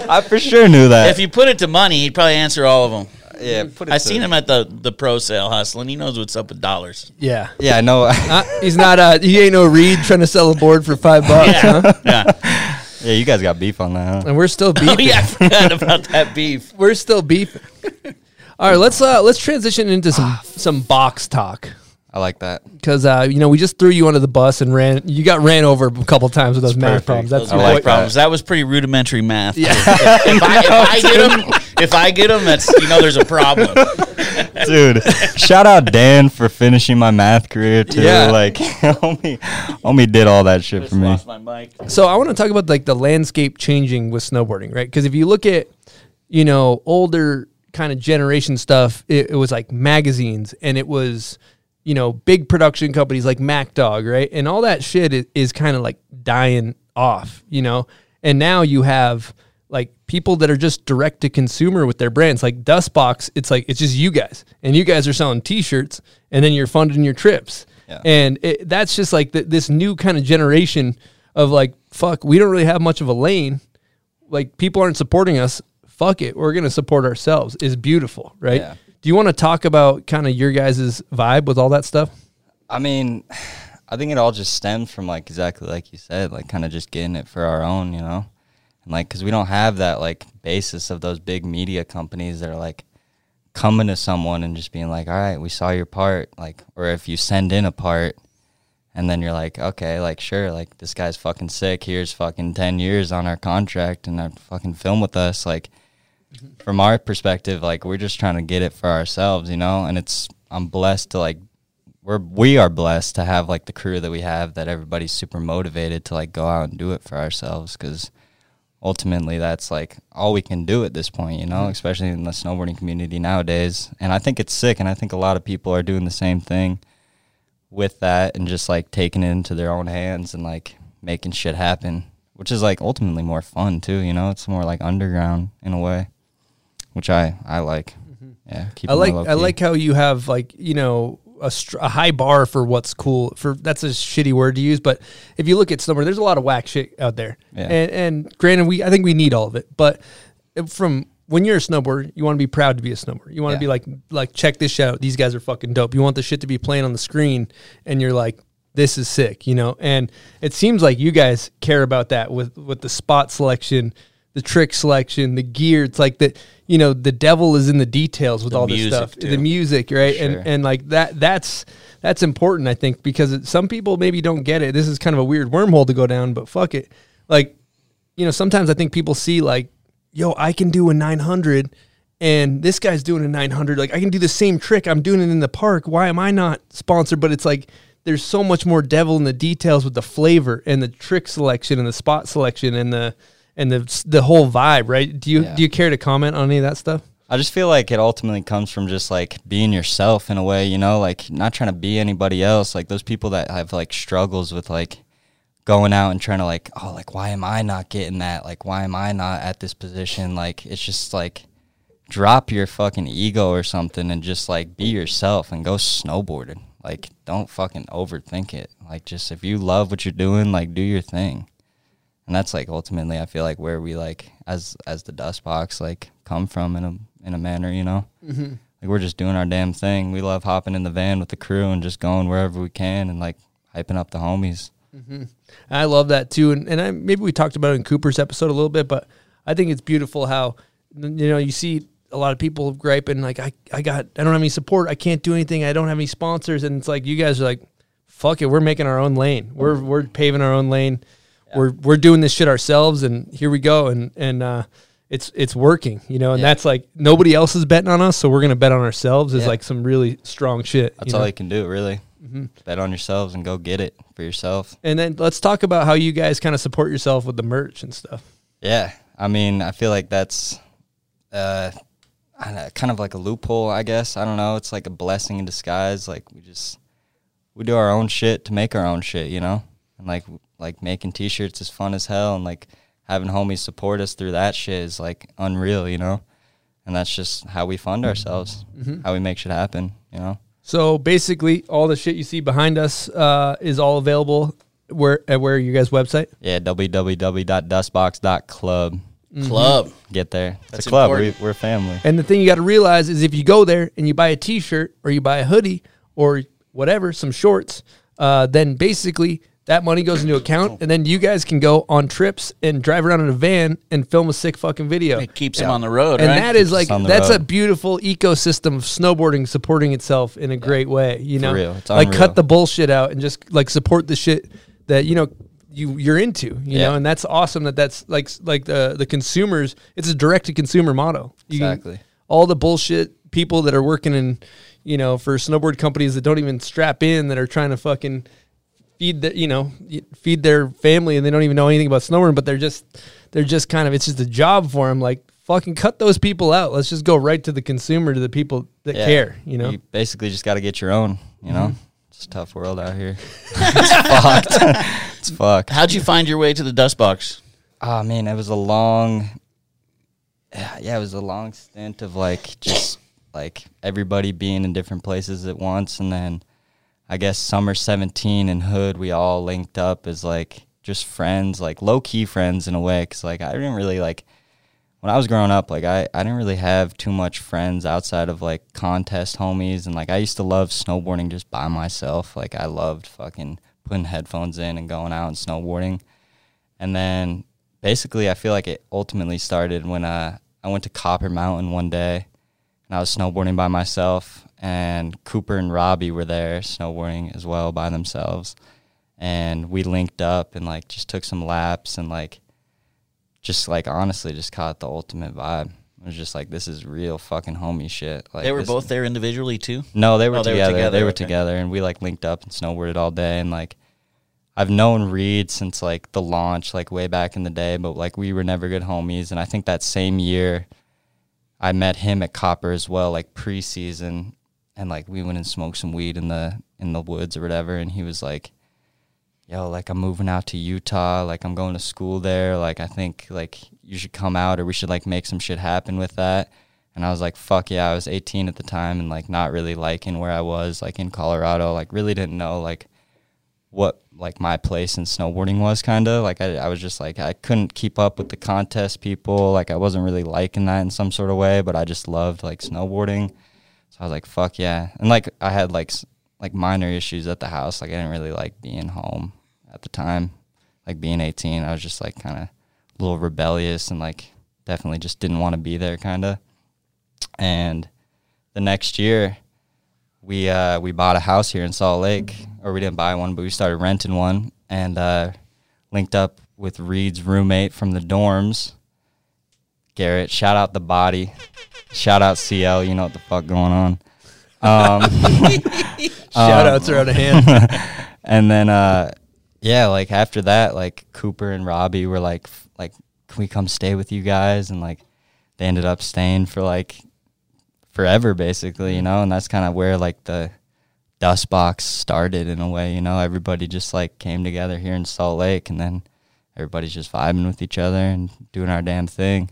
I for sure knew that. If you put it to money, he'd probably answer all of them. yeah, put it I to- seen him at the, the pro sale hustling. He knows what's up with dollars. Yeah. Yeah, I know. (laughs) Uh, he's not. Uh, he ain't no Reed trying to sell a board for five bucks, huh? Yeah. yeah, you guys got beef on that, huh? And we're still oh, beefing. yeah, I forgot about that beef. We're still beefing. All right, let's uh let's transition into some some box talk I like that. because uh you know we just threw you under the bus and ran you got ran over a couple times with those math perfect. problems. That's Those I are what- like like problems. That was pretty rudimentary math. Yeah. If I, if I get them, if I get him, that's you know there's a problem. (laughs) Dude, shout out Dan for finishing my math career too. Yeah. Like (laughs) homie, homie did all that shit Just for me. lost my mic. So I want to talk about like the landscape changing with snowboarding, right? Because if you look at, you know, older kind of generation stuff, it, it was like magazines and it was, you know, big production companies like Mack Dawg, right? And all that shit is, is kind of like dying off, you know? And now you have like people that are just direct to consumer with their brands, like Dustbox. It's like it's just you guys, and you guys are selling T-shirts, and then you're funding your trips, Yeah. and it, that's just like th- this new kind of generation of like, fuck, we don't really have much of a lane. Like people aren't supporting us. Fuck it, we're gonna support ourselves. Is beautiful, right? Yeah. Do you want to talk about kind of your guys' vibe with all that stuff? I mean, (sighs) I think it all just stems from like exactly like you said, like kind of just getting it for our own, you know, and like because we don't have that like basis of those big media companies that are like coming to someone and just being like, all right, we saw your part, like, or if you send in a part. And then you're like, okay, like sure, like this guy's fucking sick. Here's fucking ten years on our contract, and uh, fucking film with us. Like, from our perspective, like we're just trying to get it for ourselves, you know. And it's I'm blessed to like we're we are blessed to have like the crew that we have that everybody's super motivated to like go out and do it for ourselves because ultimately that's like all we can do at this point, you know, especially in the snowboarding community nowadays. And I think it's sick, and I think a lot of people are doing the same thing with that and just like taking it into their own hands and like making shit happen, which is like ultimately more fun too. You know, it's more like underground in a way, which I I like. Mm-hmm. Yeah, keep I like I like how you have like you know a, str- a high bar for what's cool. For that's a shitty word to use, but if you look at snowboard, there's a lot of whack shit out there. Yeah. And and granted, we I think we need all of it, but from when you're a snowboarder, you want to be proud to be a snowboarder. You want to be like like check this shit out. These guys are fucking dope. You want the shit to be playing on the screen, and you're like. This is sick, you know, and it seems like you guys care about that with with the spot selection, the trick selection, the gear. It's like that you know the devil is in the details with The all this stuff too. the music right? Sure. and and like that that's that's important i think because it, some people maybe don't get it. This is kind of a weird wormhole to go down but fuck it. Like you know sometimes i think people see like yo i can do a 900 and this guy's doing a 900 like i can do the same trick. I'm doing it in the park. Why am i not sponsored? But it's like there's so much more devil in the details with the flavor and the trick selection and the spot selection and the and the the whole vibe right do you Yeah. do you care to comment on any of that stuff I just feel like it ultimately comes from just like being yourself in a way, you know, like not trying to be anybody else. Like those people that have like struggles with like going out and trying to like, oh, like why am I not getting that? Like why am I not at this position? Like it's just like drop your fucking ego or something and just like be yourself and go snowboarding. Like don't fucking overthink it. Like just if you love what you're doing, like do your thing. And that's like ultimately I feel like where we like as as the dust box like come from in a in a manner, you know? Mm-hmm. Like we're just doing our damn thing. We love hopping in the van with the crew and just going wherever we can and like hyping up the homies. I love that too, and and I, maybe we talked about it in Cooper's episode a little bit, but I think it's beautiful how you know you see a lot of people griping like I I got I don't have any support, I can't do anything, I don't have any sponsors, and it's like you guys are like, fuck it, we're making our own lane, we're we're paving our own lane, we're we're doing this shit ourselves, and here we go, and and uh, it's it's working, you know, and Yeah. that's like nobody else is betting on us, so we're gonna bet on ourselves is Yeah. like some really strong shit. That's you all you can do, really. Mm-hmm. Bet on yourselves and go get it for yourself. And then let's talk about how you guys kind of support yourself with the merch and stuff. Yeah, I mean, I feel like that's uh, I don't know, kind of like a loophole, I guess. I don't know. It's like a blessing in disguise. Like we just we do our own shit to make our own shit, you know. And like like making t-shirts is fun as hell, and like having homies support us through that shit is like unreal, you know. And that's just how we fund ourselves, how we make shit happen, you know. So basically, all the shit you see behind us uh, is all available where at where your guys' website. Yeah, www.dustbox.club. Club. Get there. It's That's a club. We, we're family. And the thing you got to realize is if you go there and you buy a T-shirt or you buy a hoodie or whatever, some shorts, uh, then basically that money goes into account, oh. and then you guys can go on trips and drive around in a van and film a sick fucking video. It keeps them on the road, and right? that is like us on the that's a beautiful ecosystem of snowboarding supporting itself in a great way. You know, real. It's like unreal. cut the bullshit out and just like support the shit that you know you you're into. You Yeah. know, and that's awesome that that's like like the the consumers. It's a direct to consumer motto. You can- Exactly. all the bullshit people that are working in you know for snowboard companies that don't even strap in that are trying to fucking feed the you know feed their family and they don't even know anything about snowboarding but they're just they're just kind of it's just a job for them like fucking cut those people out let's just go right to the consumer to the people that Yeah. care you know You basically just got to get your own, you know? Mm-hmm. It's a tough world out here. (laughs) it's fucked. (laughs) it's fucked. How'd you find your way to the dust box? Oh, man, it was a long, yeah, yeah, it was a long stint of like just like everybody being in different places at once. And then I guess summer 17 and Hood, we all linked up as like just friends, like low key friends in a way. Cause like I didn't really like, when I was growing up, like I, I didn't really have too much friends outside of like contest homies and like I used to love snowboarding just by myself. Like I loved fucking putting headphones in and going out and snowboarding. And then basically I feel like it ultimately started when uh, I went to Copper Mountain one day and I was snowboarding by myself and Cooper and Robbie were there snowboarding as well by themselves. And we linked up and like just took some laps and like just like honestly just caught the ultimate vibe. It was just like this is real fucking homie shit. Like They were this- both there individually too. no, they were Oh, they were together. They were together, together, and we like linked up and snowboarded all day. And like, I've known Reed since like the launch, like way back in the day. But like, we were never good homies. And I think that same year, I met him at Copper as well, like preseason, and like we went and smoked some weed in the in the woods or whatever. And he was like, "Yo, like I'm moving out to Utah. Like I'm going to school there. Like I think like you should come out, or we should like make some shit happen with that." And I was like, fuck yeah, I was 18 at the time and like not really liking where I was, like in Colorado, like really didn't know like what like my place in snowboarding was kind of like I, I was just like I couldn't keep up with the contest people like I wasn't really liking that in some sort of way but I just loved like snowboarding so I was like fuck yeah. And like I had like like minor issues at the house. Like I didn't really like being home at the time. Like being 18 I was just like kind of a little rebellious and like definitely just didn't want to be there kind of and the next year we uh, we bought a house here in Salt Lake, or we didn't buy one, but we started renting one, and uh, linked up with Reed's roommate from the dorms, Garrett. Shout out the body, shout out CL. You know what the fuck going on. Um, (laughs) Shout outs are out of hand. (laughs) and then uh yeah like after that like cooper and robbie were like f- like can we come stay with you guys and like they ended up staying for like forever basically you know and that's kind of where like the dust box started in a way you know everybody just like came together here in salt lake and then everybody's just vibing with each other and doing our damn thing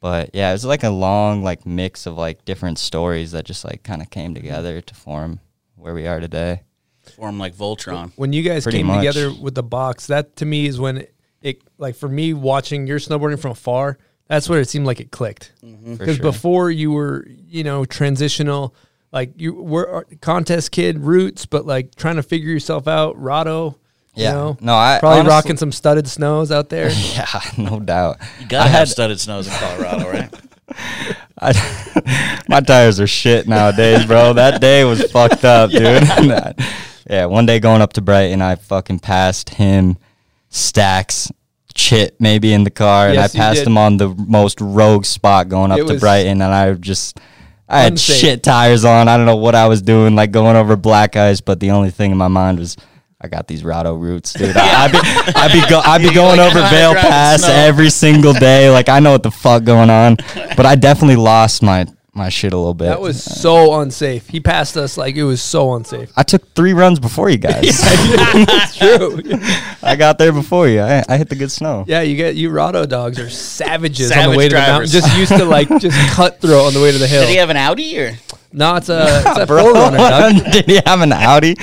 but yeah it was like a long like mix of like different stories that just like kind of came mm-hmm. together to form where we are today Form like Voltron. when you guys Pretty came much. together with the box, that to me is when it, it like for me watching your snowboarding from afar, that's where it seemed like it clicked. Mm-hmm. For Because sure. before you were, you know, transitional, like you were a contest kid roots, but like trying to figure yourself out. Rado, Yeah. you know, No, I probably honestly- rocking some studded snows out there. (laughs) Yeah, no doubt. You gotta I have had- studded snows in Colorado, right? (laughs) I, my tires are shit nowadays, bro. That day was fucked up, (laughs) dude. yeah, one day going up to Brighton, I fucking passed him, Stacks, Chit maybe in the car, Yes, and I passed did. him on the most rogue spot going up It to Brighton, and I just. I had unsafe. shit tires on. I don't know what I was doing, like going over black ice. But the only thing in my mind was, I got these Rado roots, dude. (laughs) I, I be, I be, go, I be going like, over "I know how to Vail Pass snow." every single day. (laughs) Like I know what the fuck going on, but I definitely lost my my shit a little bit. That was so unsafe. He passed us like it was so unsafe. I took three runs before you guys. (laughs) it's true. I got there before you. I, I hit the good snow. Yeah, you get you Rado dogs are savages on the way to the mountain. Just used to like just cutthroat on the way to the hill. Did he have an Audi or? No, it's a (laughs) it's a Bro, 4Runner, Doug. (laughs) did he have an Audi?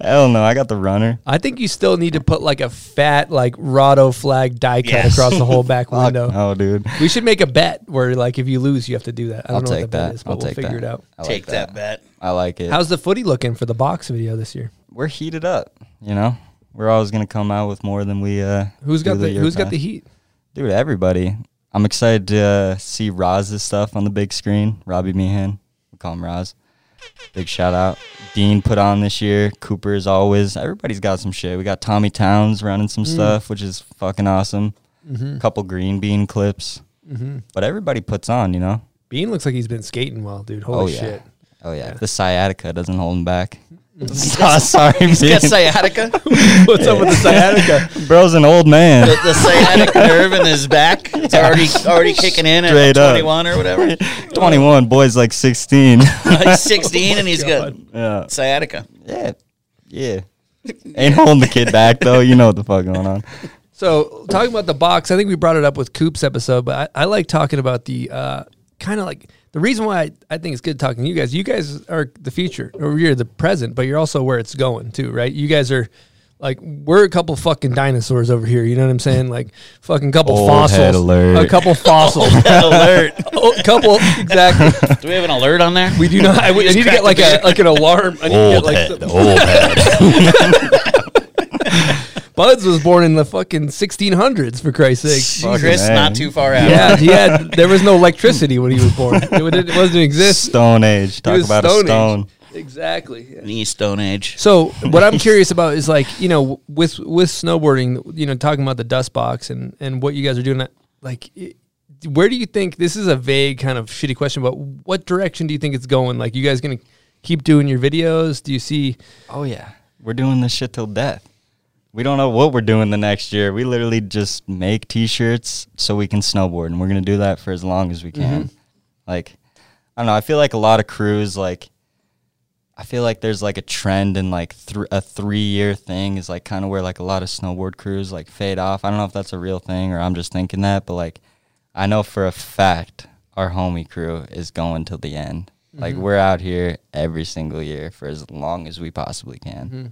Hell no, I got the runner. I think you still need to put like a fat like Rado flag die cut Yes. across the whole (laughs) back Fuck window. no, dude. We should make a bet where like if you lose, you have to do that. I don't I'll know what take that. bet that. is, but I'll we'll take figure that. it out. I like Take that bet. I like it. How's the footy looking for the box video this year? We're heated up. You know, we're always gonna come out with more than we. uh Who's do got the year Who's got the heat? Dude, everybody. I'm excited to uh, see Roz's stuff on the big screen. Robbie Meehan. Call him Roz. Big shout out. Dean put on this year. Cooper as always. Everybody's got some shit. We got Tommy Towns running some Mm. stuff, which is fucking awesome. Mm-hmm. Couple green bean clips. But everybody puts on, you know? Bean looks like he's been skating well, dude. oh, Holy yeah. shit! Oh, yeah. The sciatica doesn't hold him back. Sorry, He's got Bean. sciatica. (laughs) What's up with the sciatica? Bro's an old man. the, the sciatic (laughs) nerve in his back. It's already already kicking in at Straight up. 21 or whatever. (laughs) 21, boy's like 16. He's 16 and he's got yeah. sciatica. Yeah. Yeah. Ain't holding the kid back though. You know what the fuck going on. So talking about the box, I think we brought it up with Coop's episode, but I, I like talking about the uh, kind of like the reason why I, I think it's good talking to you guys. You guys are the future, or you're the present, but you're also where it's going too, right? You guys are like we're a couple fucking dinosaurs over here. You know what I'm saying? Like fucking couple Old fossils, head alert. a couple fossils, (laughs) alert. (laughs) oh, a couple exactly. (laughs) Do we have an alert on there? We do not. I, I need to get like a like an alarm. I need Old to get head. like the, Old head. Buds was born in the fucking 1600s for Christ's sake. Chris, A. not too far out. Yeah, he had. (laughs) There was no electricity when he was born. It, would- it wasn't exist. Stone Age. Talk was about Stone a stone. Age. Exactly. The Stone Age. So (laughs) what I'm curious about is like you know with with snowboarding, you know, talking about the dust box and and what you guys are doing. Like, it, where do you think this is a vague kind of shitty question, but what direction do you think it's going? Like, you guys gonna keep doing your videos? Do you see? Oh yeah. We're doing this shit till death. We don't know what we're doing the next year. We literally just make t-shirts so we can snowboard and we're going to do that for as long as we mm-hmm. can. Like I don't know, I feel like a lot of crews like I feel like there's like a trend in like th- a 3-year thing is like kind of where like a lot of snowboard crews like fade off. I don't know if that's a real thing or I'm just thinking that, but like I know for a fact our homie crew is going till the end. Like mm-hmm. we're out here every single year for as long as we possibly can. Mm-hmm.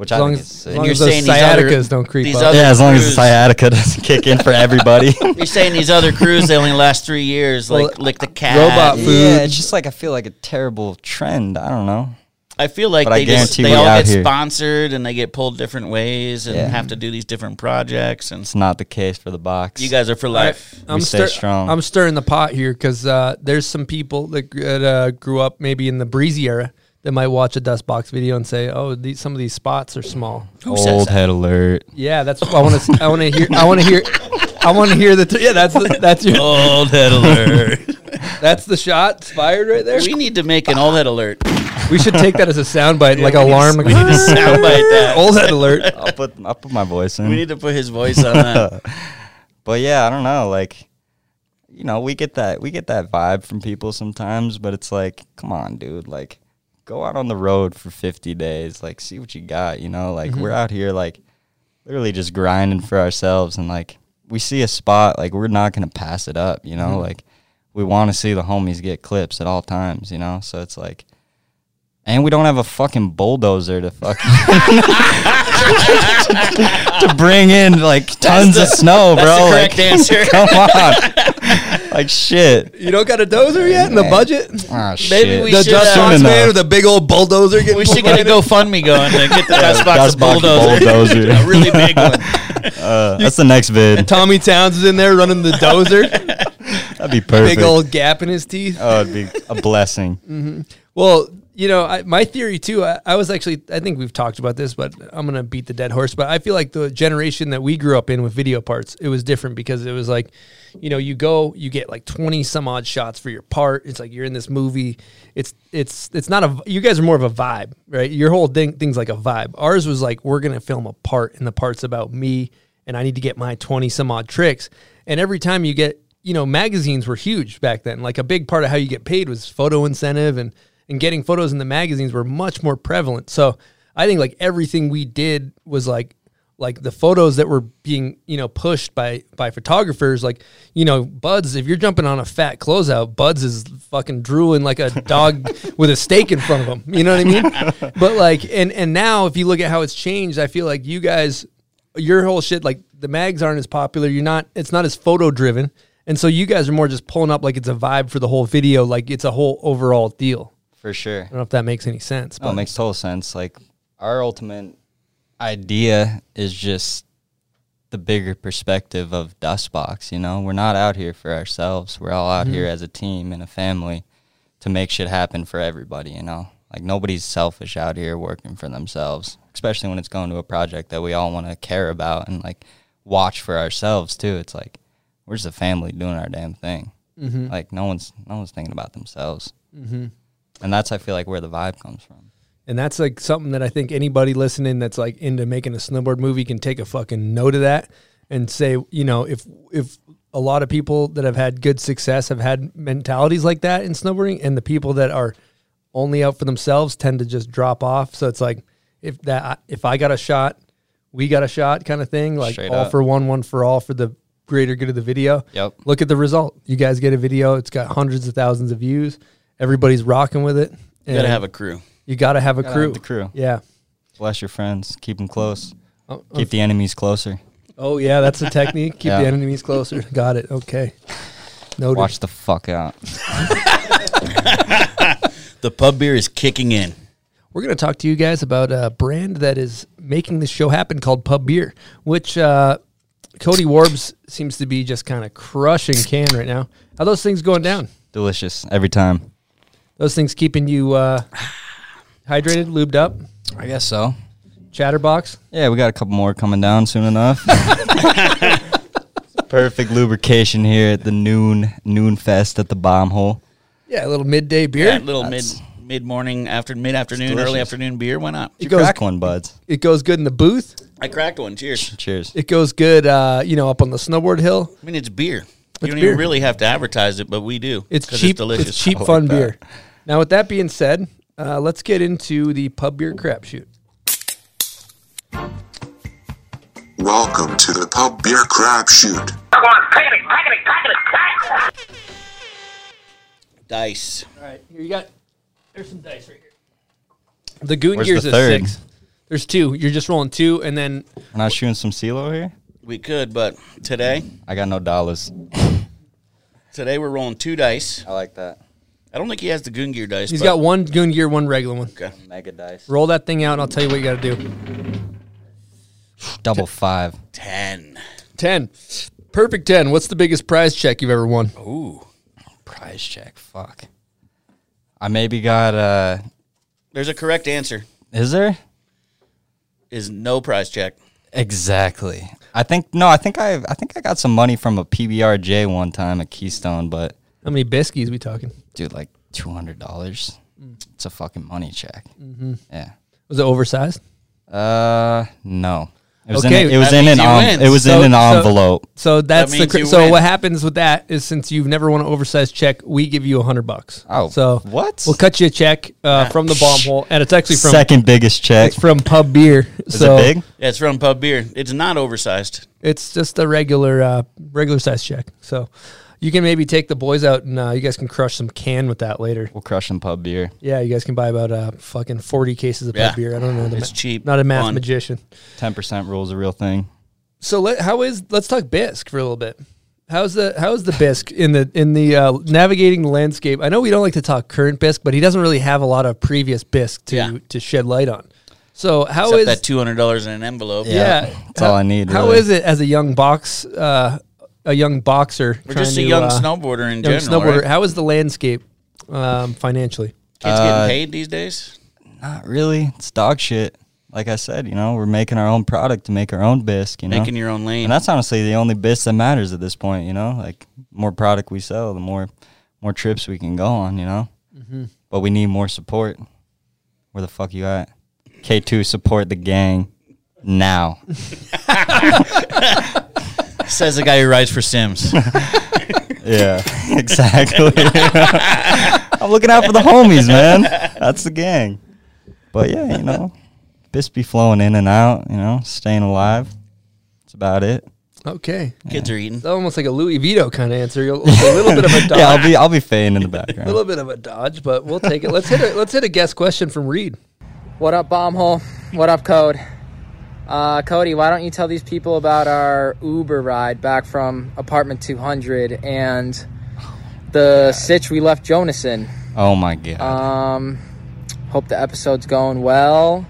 Which As I long think as, is as sick. long you're as those saying these other- sciaticas don't creep up. yeah, as long as the sciatica doesn't kick in for everybody. (laughs) You're saying these other crews they only last three years, like Well, lick the cat. robot food. yeah, it's just like I feel like a terrible trend. I don't know. I feel like But they just they all get here. sponsored and they get pulled different ways and Yeah. have to do these different projects. And It's not the case for the box. you guys are for All right, life. I'm stay stir- strong. I'm stirring the pot here because uh, there's some people that, that uh, grew up maybe in the breezy era that might watch a dust box video and say, "Oh, these, some of these spots are small." Who says Old that? head alert. Yeah, that's I want to. I want to hear. I want to hear. I want to hear the. T- yeah, that's the, that's your. Old head alert. (laughs) That's the shot. Fired right there. we need to make an old head alert. We should take that as a soundbite, like we need alarm. we need to soundbite (laughs) that. Old head alert. I'll put I'll put my voice in. We need to put his voice on that. (laughs) but yeah, I don't know. Like, you know, we get that we get that vibe from people sometimes, but it's like, come on, dude. Like, go out on the road for fifty days. Like, see what you got. You know, like we're mm-hmm. out here like literally just grinding for ourselves, and like we see a spot, like we're not gonna pass it up. You know, mm-hmm. like we want to see the homies get clips at all times. You know, so it's like. And we don't have a fucking bulldozer to fucking (laughs) (laughs) to bring in like tons of snow, bro. That's like, correct answer. (laughs) Come on, like shit. You don't got a dozer yet in the budget? Ah, Maybe shit. we The should, dust uh, man with a big old bulldozer. Getting We should get a GoFundMe going to get the dust box Dust box bulldozer. bulldozer. a really big one. Uh, that's the next vid. Tommy Towns is in there running the dozer. That'd be perfect. big old gap in his teeth. oh, it'd be a blessing. Well, you know, I, my theory too. I, I was actually, I think we've talked about this, but I'm gonna beat the dead horse. But I feel like the generation that we grew up in with video parts, it was different because it was like, you know, you go, you get like 20 some odd shots for your part. It's like you're in this movie. It's it's it's not a. You guys are more of a vibe, right? Your whole thing thing's like a vibe. Ours was like we're gonna film a part, and the part's about me, and I need to get my 20 some odd tricks. And every time you get you know, magazines were huge back then. Like a big part of how you get paid was photo incentive and and getting photos in the magazines were much more prevalent. So I think like everything we did was like like the photos that were being, you know, pushed by by photographers, like, you know, Buds, if you're jumping on a fat closeout, Buds is fucking drooling like a dog (laughs) with a steak in front of him. You know what I mean? (laughs) but like and and now if you look at how it's changed, I feel like you guys your whole shit like the mags aren't as popular. You're not it's not as photo driven. And so you guys are more just pulling up like it's a vibe for the whole video, like it's a whole overall deal. For sure. I don't know if that makes any sense. No, it makes total sense. Like our ultimate idea is just the bigger perspective of Dustbox. You know, we're not out here for ourselves. We're all out here as a team and a family to make shit happen for everybody. You know, like nobody's selfish out here working for themselves, especially when it's going to a project that we all want to care about and like watch for ourselves too. It's like we're just a family doing our damn thing. Like no one's no one's thinking about themselves. Mm-hmm. And that's I feel like where the vibe comes from. And that's like something that I think anybody listening that's like into making a snowboard movie can take a fucking note of that and say, you know, if if a lot of people that have had good success have had mentalities like that in snowboarding, and the people that are only out for themselves tend to just drop off. So it's like if that if I got a shot, we got a shot kind of thing, like Straight all up. for one, one for all for the greater good of the video. Yep. Look at the result. You guys get a video. It's got hundreds of thousands of views. Everybody's rocking with it. You gotta have a crew. You gotta have a Gotta crew. have the crew. Yeah. Bless your friends. Keep them close. Oh, Keep the enemies closer. Oh yeah, that's the technique. Keep Yeah. the enemies closer. (laughs) Got it. Okay. Noted. Watch the fuck out. (laughs) The pub beer is kicking in. We're going to talk to you guys about a brand that is making this show happen called Pub Beer, which uh, Cody Warbs seems to be just kind of crushing can right now. How those things going down? Delicious every time. Those things keeping you uh, hydrated, lubed up, I guess so. chatterbox. Yeah, we got a couple more coming down soon enough. (laughs) Perfect lubrication here at the noon noon fest at the bomb hole. Yeah, a little midday beer. Yeah, little mid That's- mid morning, after mid afternoon, delicious. early afternoon beer. Why not? It You goes, crack one, buds. it goes good in the booth. I cracked one. Cheers. Cheers. It goes good, uh, you know, up on the snowboard hill. I mean, it's beer. It's you don't beer. even really have to advertise it, but we do. It's 'cause cheap. It's, delicious. cheap, I like fun that. beer. Now, with that being said, uh, let's get into the pub beer crapshoot. Welcome to the Pub Beer Crapshoot. Dice. All right, here you got. There's some dice right here. The Goon Where's Gear's the a third? six. There's two. You're just rolling two, and then We're not shooting some CeeLo here? We could, but today, I got no dollars. today we're rolling two dice. I like that. I don't think he has the Goon Gear dice. He's but- got one Goon Gear, one regular one. Okay. Mega dice. Roll that thing out, and I'll tell you what you got to do. Double five. ten. Ten. Perfect ten. What's the biggest prize check you've ever won? Ooh. Prize check. Fuck. I maybe got uh There's a correct answer. is there? Is no prize check. Exactly. I think no, I think I I think I got some money from a PBRJ one time at Keystone, but How many biscuits we talking? dude, like two hundred dollars. It's a fucking money check. Mm-hmm. Yeah. Was it oversized? Uh, no. It was Okay, in, it was in an you it was So- in an envelope. So that's the cr- so win. what happens with that is since you've never won an oversized check, we give you a hundred bucks. Oh, so what? We'll cut you a check uh, from the bomb hole, and it's actually from Second biggest check. it's from Pub Beer. Is so it big? Yeah, it's from Pub Beer. It's not oversized. It's just a regular uh, regular size check. So you can maybe take the boys out, and uh, you guys can crush some can with that later. We'll crush some pub beer. Yeah, you guys can buy about uh, fucking forty cases of Yeah. Pub Beer. I don't know. The It's cheap, Not a math fun. magician. Ten percent rules a real thing. So let, how is let's talk bisque for a little bit. How's the how's the bisque in the in the uh, navigating the landscape? I know we don't like to talk current bisque, but he doesn't really have a lot of previous bisque to Yeah. to shed light on. So how Except is that two hundred dollars in an envelope. yeah? That's all I need, How really. is it as a young box uh, a young boxer? We're trying just a to, young uh, snowboarder in young general. snowboarder. Right? How is the landscape um, financially? Kids Uh, getting paid these days. Not really. It's dog shit. Like I said, you know, we're making our own product to make our own bisque. You know, Making your own lane. and that's honestly the only bisque that matters at this point. You know, like more product we sell, the more more trips we can go on. You know, Mm-hmm. but we need more support. Where the fuck you at? K two support the gang now. (laughs) (laughs) Says the guy who rides for Sims. (laughs) Yeah, (laughs) exactly. (laughs) I'm looking out for the homies, man. That's the gang. But yeah, you know, bisque be flowing in and out. You know, staying alive. That's about it. Okay, Kids are eating. it's almost like a Louie Vito kind of answer. A little bit of a dodge. Yeah, I'll be I'll be fading in the background. a little bit of a dodge, but we'll take it. Let's hit a let's hit a guest question from Reed. What up, Bombhole? What up, Code? Uh, Cody, why don't you tell these people about our Uber ride back from apartment 200 and the sitch we left Jonas in? Oh my god. Um, hope the episode's going well.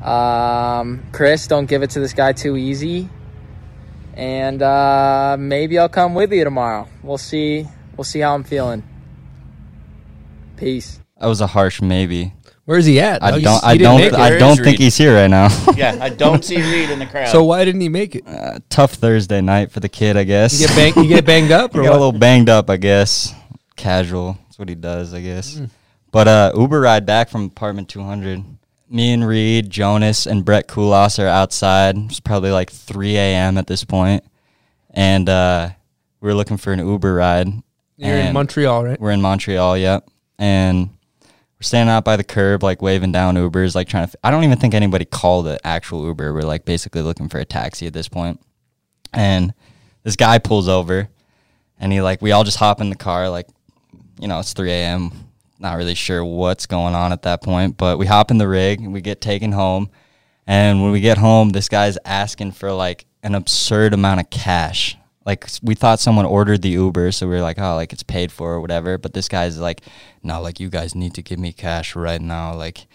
Um, Chris, don't give it to this guy too easy. And uh, maybe I'll come with you tomorrow. We'll see. We'll see how I'm feeling. Peace. that was a harsh maybe. Where's he at? I don't He I didn't don't make it. I Where don't is think Reed? he's here right now. (laughs) Yeah, I don't see Reed in the crowd. So why didn't he make it? Uh, tough Thursday night for the kid, I guess. You get bang, you get banged up, He (laughs) or got a little banged up, I guess. Casual. That's what he does, I guess. Hmm. But uh, Uber ride back from apartment 200. Me and Reed, Jonas, and Brett Kulas are outside. It's probably like 3 a.m. at this. And uh, we are looking for an Uber ride. You're in Montreal, right? We're in Montreal, yep. And we're standing out by the curb, like waving down Ubers, like trying to. I don't even think anybody called it actual Uber. We're like basically looking for a taxi at this point. And this guy pulls over, and he like we all just hop in the car, like you know it's 3 a.m. Not really sure what's going on at that point, but we hop in the rig and we get taken home. And when we get home, this guy's asking for like an absurd amount of cash. Like we thought someone ordered the Uber, so we were like, oh, like it's paid for or whatever. But this guy's like, no, like you guys need to give me cash right now, like,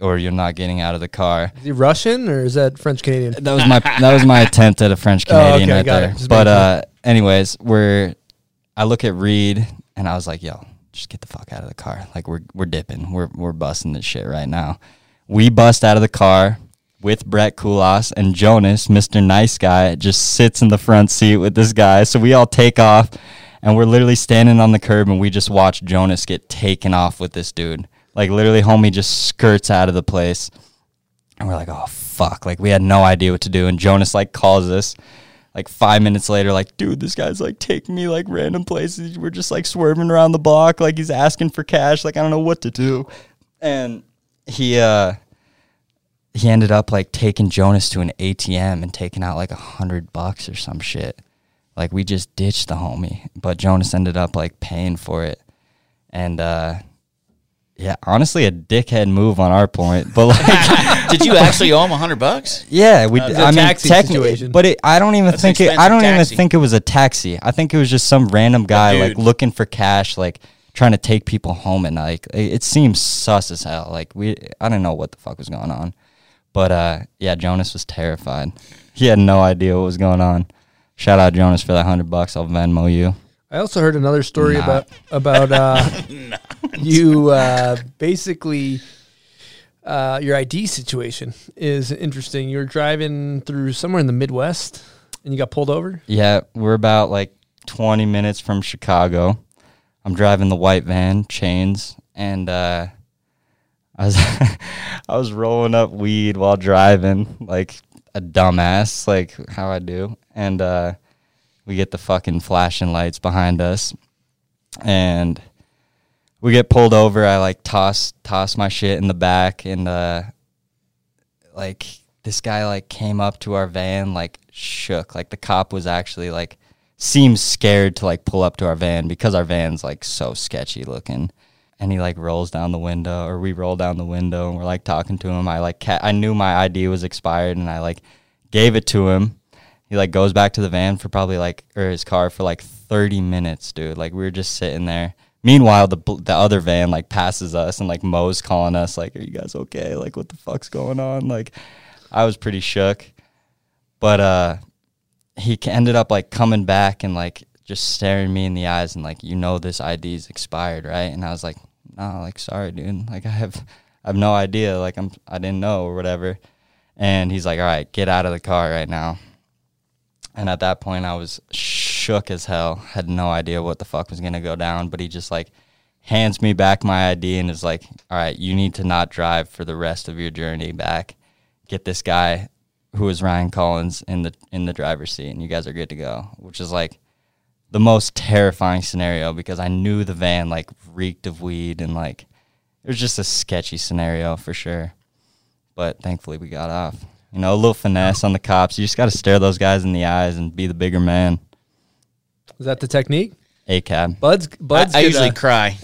or you're not getting out of the car. Is he Russian or is that French Canadian? That was my that was my (laughs) attempt at a French Canadian Oh, okay, right there. But uh, anyways, we're I look at Reed and I was like, yo, just get the fuck out of the car. Like we're we're dipping. We're we're busting this shit right now. We bust out of the car with Brett Kulas and Jonas, Mr. Nice Guy, just sits in the front seat with this guy. So we all take off and we're literally standing on the curb and we just watch Jonas get taken off with this dude. Like literally homie just skirts out of the place. And we're like, oh fuck. Like we had no idea what to do. And Jonas like calls us like five minutes later, like, dude, this guy's like taking me like random places. We're just like swerving around the block, like he's asking for cash. Like I don't know what to do. And he uh he ended up like taking Jonas to an ATM and taking out like a hundred bucks or some shit. Like we just ditched the homie. But Jonas ended up like paying for it. And uh yeah, honestly a dickhead move on our point. But like (laughs) Did you actually owe him a hundred bucks? Yeah, we. Uh, d- it's a I mean, taxi technically, situation. but it, I don't even That's think it. I don't expensive even think it was a taxi. I think it was just some random guy like looking for cash, like trying to take people home at night. It, it seems sus as hell. Like we, I don't know what the fuck was going on, but uh, yeah, Jonas was terrified. He had no idea what was going on. Shout out Jonas for that hundred bucks. I'll Venmo you. I also heard another story Nah. about about uh, (laughs) you uh, basically uh, your ID situation is interesting. You were driving through somewhere in the Midwest and you got pulled over. Yeah, we're about like 20 minutes from Chicago. I'm driving the white van, chains, and uh, I was (laughs) I was rolling up weed while driving, like a dumbass, like how I do. And uh, we get the fucking flashing lights behind us, and we get pulled over. I like toss toss my shit in the back, and uh, like this guy like came up to our van, like shook. Like the cop was actually like seems scared to like pull up to our van because our van's like so sketchy looking. And he like rolls down the window, or we roll down the window, and we're like talking to him. I like ca- I knew my ID was expired, and I like gave it to him. He like goes back to the van for probably like or his car for like 30 minutes, dude. Like we were just sitting there. Meanwhile, the the other van like passes us and like Mo's calling us like, "Are you guys okay? Like what the fuck's going on?" Like I was pretty shook. But uh he ended up like coming back and like just staring me in the eyes and like, "You know this ID's expired, right?" And I was like, "No, like sorry, dude. (laughs) Like I have I have no idea. Like I'm I didn't know or whatever." And he's like, "All right, get out of the car right now." And at that point, I was shook as hell. Had no idea what the fuck was gonna go down. But he just like hands me back my ID and is like, "All right, you need to not drive for the rest of your journey back. Get this guy who is Ryan Collins in the in the driver's seat, and you guys are good to go." Which is like the most terrifying scenario because I knew the van like reeked of weed and like it was just a sketchy scenario for sure. But thankfully, we got off. You know, a little finesse on the cops. You just got to stare those guys in the eyes and be the bigger man. Is that the technique? A cab. Buds, buds. I, I could, usually uh, cry,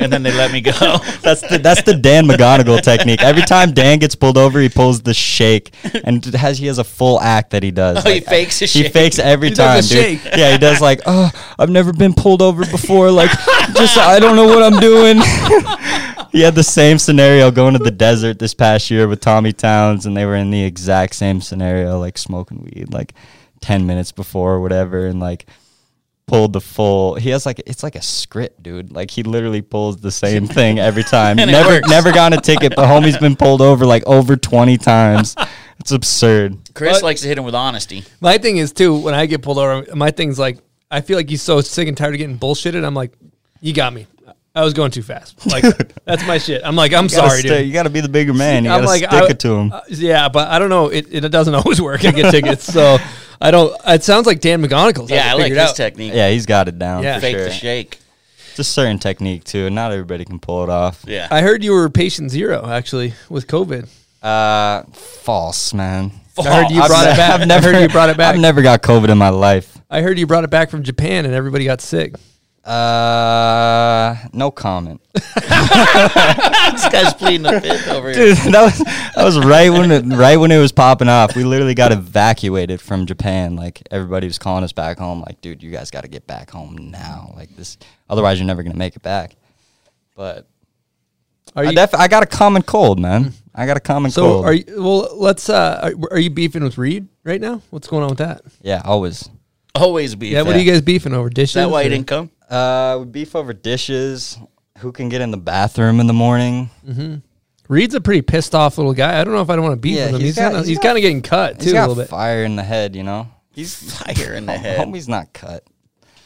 and then they let me go. (laughs) That's the that's the Dan McGonigal technique. Every time Dan gets pulled over, he pulls the shake, and has he has a full act that he does. Oh, he fakes a He shake. fakes every He time, does a dude. shake. Yeah, he does like, oh, I've never been pulled over before. Like, just I don't know what I'm doing. (laughs) he had the same scenario going to the desert this past year with Tommy Towns, and they were in the exact same scenario, like smoking weed, like ten minutes before or whatever, and like pulled the full. He has like it's like a script, dude. Like he literally pulls the same (laughs) thing every time. (laughs) Never never gotten a ticket, but homie's been pulled over like over twenty times. (laughs) It's absurd. Chris But- likes to hit him with honesty. My thing is too when I get pulled over. My thing's like I feel like he's so sick and tired of getting bullshitted. I'm like, you got me. I was going too fast. Like that's my shit. I'm like, I'm You gotta sorry, stay- dude. You got to be the bigger man. You got I'm to like, stick I- it to him. Uh, yeah, but I don't know. It, it doesn't always work. I get tickets, so I don't. It sounds like Dan McGonigle's. Yeah, I has it like figured his out. technique. yeah, he's got it down. Yeah. for Fake sure. the shake. It's a certain technique too. Not everybody can pull it off. Yeah. I heard you were patient zero actually with COVID. Uh, false, man. I heard you I've brought it back. I've never heard you brought it back. I've never got COVID in my life. I heard you brought it back from Japan and everybody got sick. Uh, no comment. (laughs) this guy's pleading the fifth over here. Dude, that was that was right when it right when it was popping off. We literally got evacuated from Japan. Like everybody was calling us back home. Like, dude, you guys got to get back home now. Like this, otherwise you're never gonna make it back. But Are I, you def- I got a common cold, man. I got a common so? cold. Are you well? Let's. uh Are, are you beefing with Reed right now? What's going on with that? yeah, always. Always be. Yeah, what are you guys beefing over? Dishes? Is that why or- he didn't come? Uh, we beef over dishes. Who can get in the bathroom in the morning? Reed's a pretty pissed off little guy. I don't know if I don't want to beef Yeah, with him. he's He's, got- kind of he's he's got- kind of getting cut too He's a got little bit. fire in the head, you know. He's fire in the (laughs) head. Homie's not cut.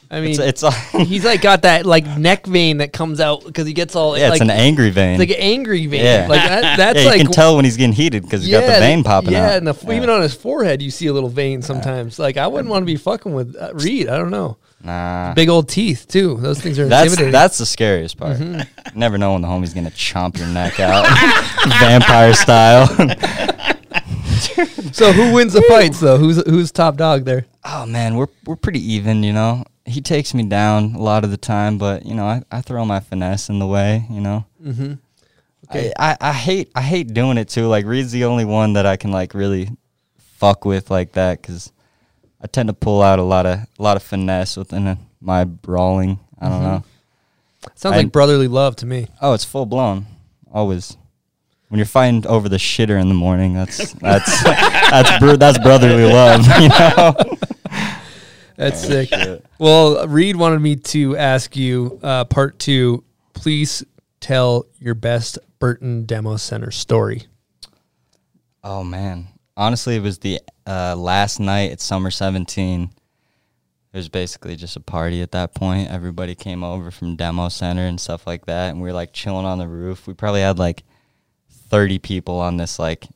I mean, It's it's (laughs) he's like got that like neck vein that comes out because he gets all yeah, like it's an angry vein. it's like an angry vein. Yeah. Like that, (laughs) that's yeah, you like can tell when he's getting heated because he's got the vein popping yeah, out. and the, even on his forehead you see a little vein sometimes. Like I wouldn't want to be fucking with uh, Reed. I don't know. Nah, Big old teeth too. Those things are that's intimidating. that's the scariest part. Mm-hmm. (laughs) Never know when the homie's gonna chomp your neck out, (laughs) vampire style. (laughs) so who wins the fights though? Who's who's top dog there? oh man, we're we're pretty even, you know. He takes me down a lot of the time, but you know, I, I throw my finesse in the way, you know. Mm-hmm. Okay. I, I, I hate I hate doing it too. Like Reed's the only one that I can like really fuck with like that because I tend to pull out a lot of a lot of finesse within uh, my brawling. I don't Mhm. know. Sounds I- like brotherly love to me. Oh, it's full blown. Always. When you're fighting over the shitter in the morning, that's (laughs) that's that's bro- that's brotherly love, (laughs) you know. That's sick. Well, Reed wanted me to ask you uh, part two. Please tell your best Burton Demo Center story. Oh man, honestly, it was the uh, last night at Summer 17. It was basically just a party at that point. Everybody came over from demo center and stuff like that, and we were like chilling on the roof. We probably had like 30 people on this like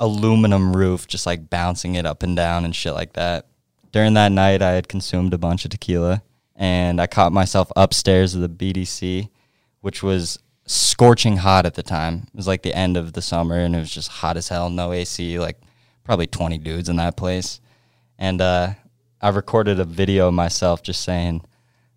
aluminum roof, just like bouncing it up and down and shit like that. During that night, I had consumed a bunch of tequila, and I caught myself upstairs of the BDC, which was scorching hot at the time. It was like the end of the summer, and it was just hot as hell, no AC, like probably 20 dudes in that place. And uh, I recorded a video of myself just saying,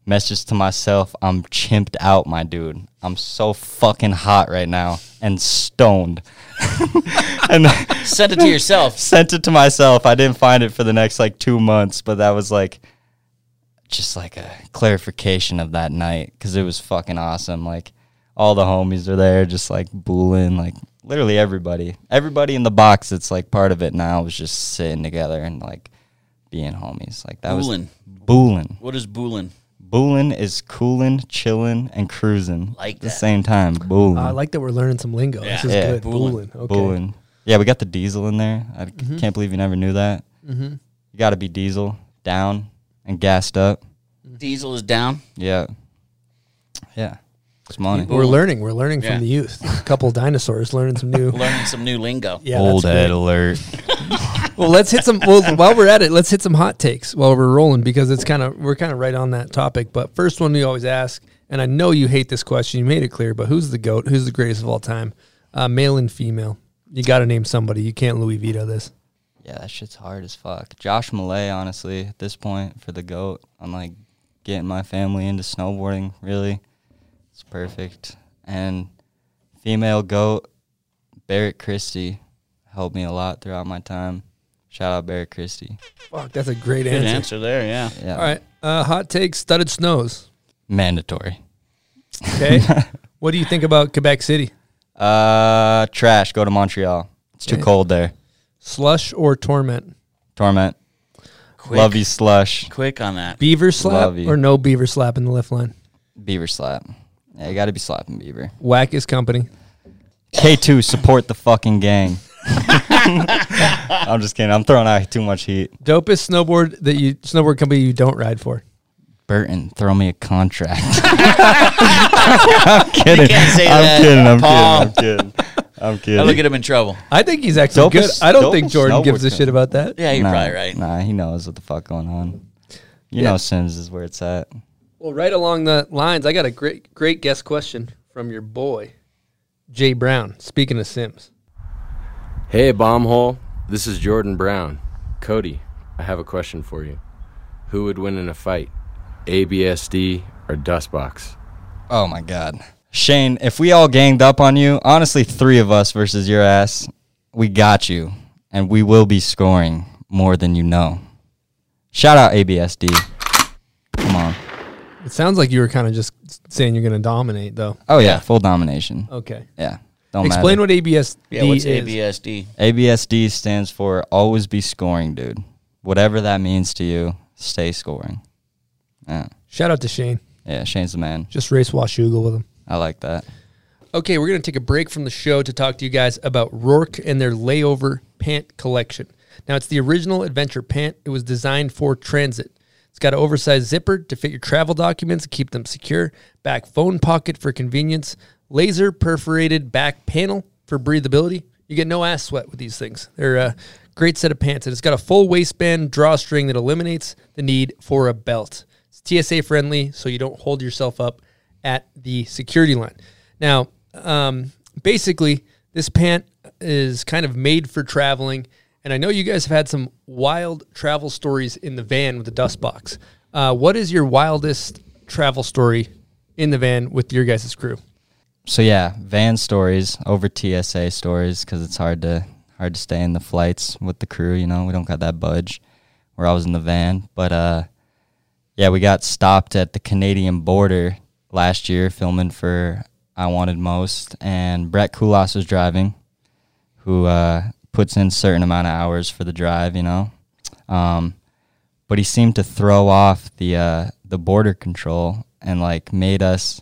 message to myself, I'm chimped out, my dude. I'm so fucking hot right now and stoned. (laughs) and sent it to yourself. (laughs) sent it to myself. I didn't find it for the next like two months, but that was like just like a clarification of that night because it was fucking awesome. Like all the homies are there, just like booling, like literally everybody, everybody in the box that's like part of it now was just sitting together and like being homies. Like that Boolin'. was booling. What is boolin'? Booling is cooling, chilling, and cruising Like at the that. same time. Booling. I like that we're learning some lingo. This is Yeah. good. Boolin'. Boolin'. Okay. Booling. Yeah, we got the diesel in there. I can't believe you never knew that. Mm-hmm. You got to be diesel, down, and gassed up. Diesel is down. Yeah. Yeah. It's money. We're learning. We're learning Yeah. from the youth. A couple dinosaurs learning some new. (laughs) Learning some new lingo. Yeah, Old head alert. (laughs) Well, let's hit some. Well, while we're at it, let's hit some hot takes while we're rolling because it's kind of we're kind of right on that topic. But first one we always ask, and I know you hate this question. You made it clear, but who's the goat? Who's the greatest of all time? Uh, male and female. You got to name somebody. You can't Louie Vito this. Yeah, that shit's hard as fuck. Josh Malay, honestly, at this point for the GOAT, I'm like getting my family into snowboarding, really. It's perfect. And female GOAT, Barrett Christy, helped me a lot throughout my time. Shout out Barrett Christy. Fuck, that's a great Good answer. answer there, yeah. Yeah. All right, uh, hot take: studded snows. Mandatory. Okay, (laughs) what do you think about Quebec City? Uh, trash. Go to Montreal. It's too Okay. cold there. Slush or torment? Torment. Quick, Love you, slush. quick on that. Beaver slap Love you. or no beaver slap in the lift line? Beaver slap. Yeah, you got to be slapping Beaver. Wackest company. K2, support the fucking gang. (laughs) I'm just kidding. I'm throwing out too much heat. Dopest snowboard that you snowboard company you don't ride for. Burton, throw me a contract. (laughs) I'm kidding. can't say I'm that. kidding. I'm Paul. kidding. I'm kidding. I'm kidding. That'll get him in trouble. I think he's actually Dopest- good. I don't think dopest Jordan gives a snowboard shit about that. Yeah, you're nah, probably right. Nah, he knows what the fuck going on. You Yeah. know Sims is where it's at. Well, right along the lines, I got a great great guest question from your boy, Jay Brown. Speaking of Sims. Hey, Bombhole. This is Jordan Brown. Cody, I have a question for you. Who would win in a fight, ABSD or Dustbox? Oh my god. Shane, if we all ganged up on you, honestly, three of us versus your ass, we got you. And we will be scoring more than you know. Shout out ABSD. Come on. It sounds like you were kind of just saying you're going to dominate, though. Oh yeah, full domination. Okay. Yeah. Don't Explain matter. what ABSD Yeah, what's is. ABSD? ABSD stands for always be scoring, dude. Whatever that means to you, stay scoring. Yeah. Shout out to Shane. Yeah, Shane's the man. Just race Washougal with him. I like that. Okay, we're going to take a break from the show to talk to you guys about Roark and their layover pant collection. Now, it's the original adventure pant. It was designed for transit. It's got an oversized zipper to fit your travel documents and keep them secure, back phone pocket for convenience, laser perforated back panel for breathability. You get no ass sweat with these things. They're a great set of pants. And it's got a full waistband drawstring that eliminates the need for a belt. It's TSA friendly, so you don't hold yourself up at the security line. Now, um, basically, this pant is kind of made for traveling. And I know you guys have had some wild travel stories in the van with the dust box. Uh, what is your wildest travel story in the van with your guys' crew? So yeah, van stories over TSA stories because it's hard to hard to stay in the flights with the crew. You know, we don't got that budge. Where I was in the van, but uh, yeah, we got stopped at the Canadian border last year filming for I Wanted Most, and Brett Kulas was driving, who uh, puts in certain amount of hours for the drive, you know. Um, but he seemed to throw off the uh, the border control and like made us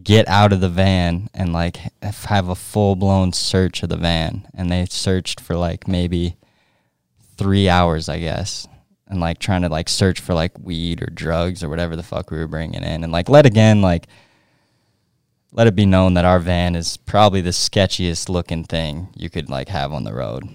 get out of the van and like have a full blown search of the van, and they searched for like maybe three hours, I guess, and like trying to like search for like weed or drugs or whatever the fuck we were bringing in, and like let again like let it be known that our van is probably the sketchiest looking thing you could like have on the road,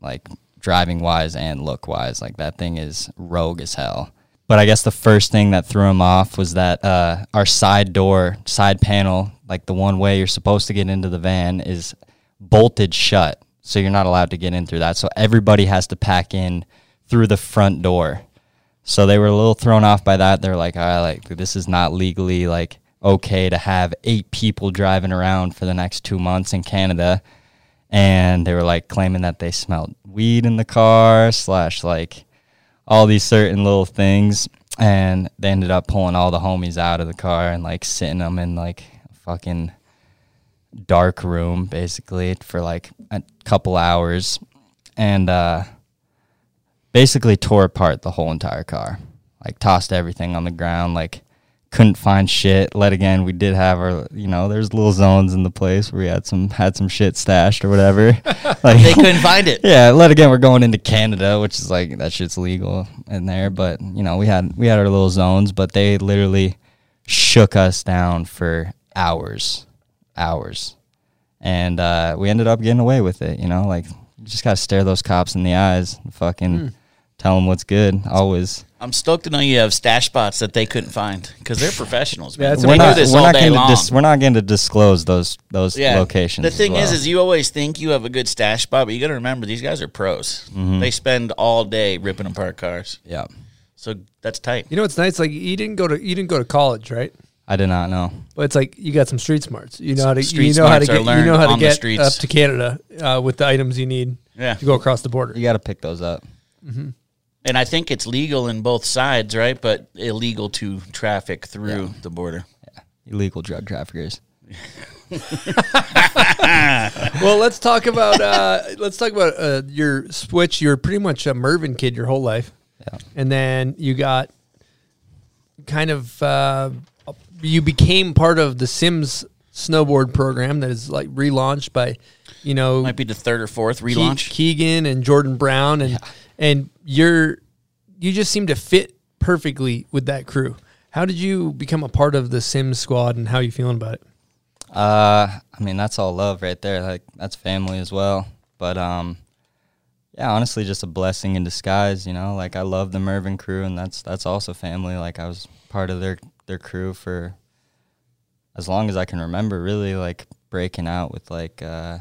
like driving wise and look wise. Like that thing is rogue as hell. But I guess the first thing that threw him off was that uh, our side door, side panel, like the one way you're supposed to get into the van, is bolted shut. So you're not allowed to get in through that. So everybody has to pack in through the front door. So they were a little thrown off by that. They're like, "I like this is not legally like okay to have eight people driving around for the next two months in Canada." And they were like claiming that they smelled weed in the car slash like all these certain little things. And they ended up pulling all the homies out of the car and like sitting them in like a fucking dark room basically for like a couple hours and uh basically tore apart the whole entire car like tossed everything on the ground like couldn't find shit let again we did have our you know there's little zones in the place where we had some had some shit stashed or whatever (laughs) like They couldn't find it. (laughs) yeah let again we're going into canada which is like that shit's legal in there but you know we had we had our little zones but they literally shook us down for hours hours and uh, we ended up getting away with it you know like you just gotta stare those cops in the eyes and fucking Hmm. tell them what's good always I'm stoked to know you have stash spots that they couldn't find because they're professionals, man. we're not, do this we're all not day going to long. dis- we're not going to disclose those those yeah. locations. The thing as is, well. is you always think you have a good stash spot, but you got to remember these guys are pros. Mhm. They spend all day ripping apart cars. Yeah. So that's tight. You know what's nice? Like you didn't go to you didn't go to college, right? I did not know. But it's like you got some street smarts. You know how to Street you know how to get you know how to get up to Canada uh, with the items you need Yeah. to go across the border. You got to pick those up. Mhm. And I think it's legal in both sides, right? But illegal to traffic through the border. Yeah. Illegal drug traffickers. (laughs) well, let's talk about uh, let's talk about uh, your switch. You're pretty much a Mervin kid your whole life, yeah. and then you got kind of uh, you became part of the Sims snowboard program that is like relaunched by you know Might be the third or fourth relaunch. Keegan and Jordan Brown, and and you're you just seem to fit perfectly with that crew. How did you become a part of the Sims squad, and how are you feeling about it? Uh, I mean that's all love right there. Like that's family as well. But um, yeah, honestly, just a blessing in disguise. You know, like I love the Mervin crew, and that's that's also family. Like I was part of their their crew for as long as I can remember. Really, like breaking out with like uh,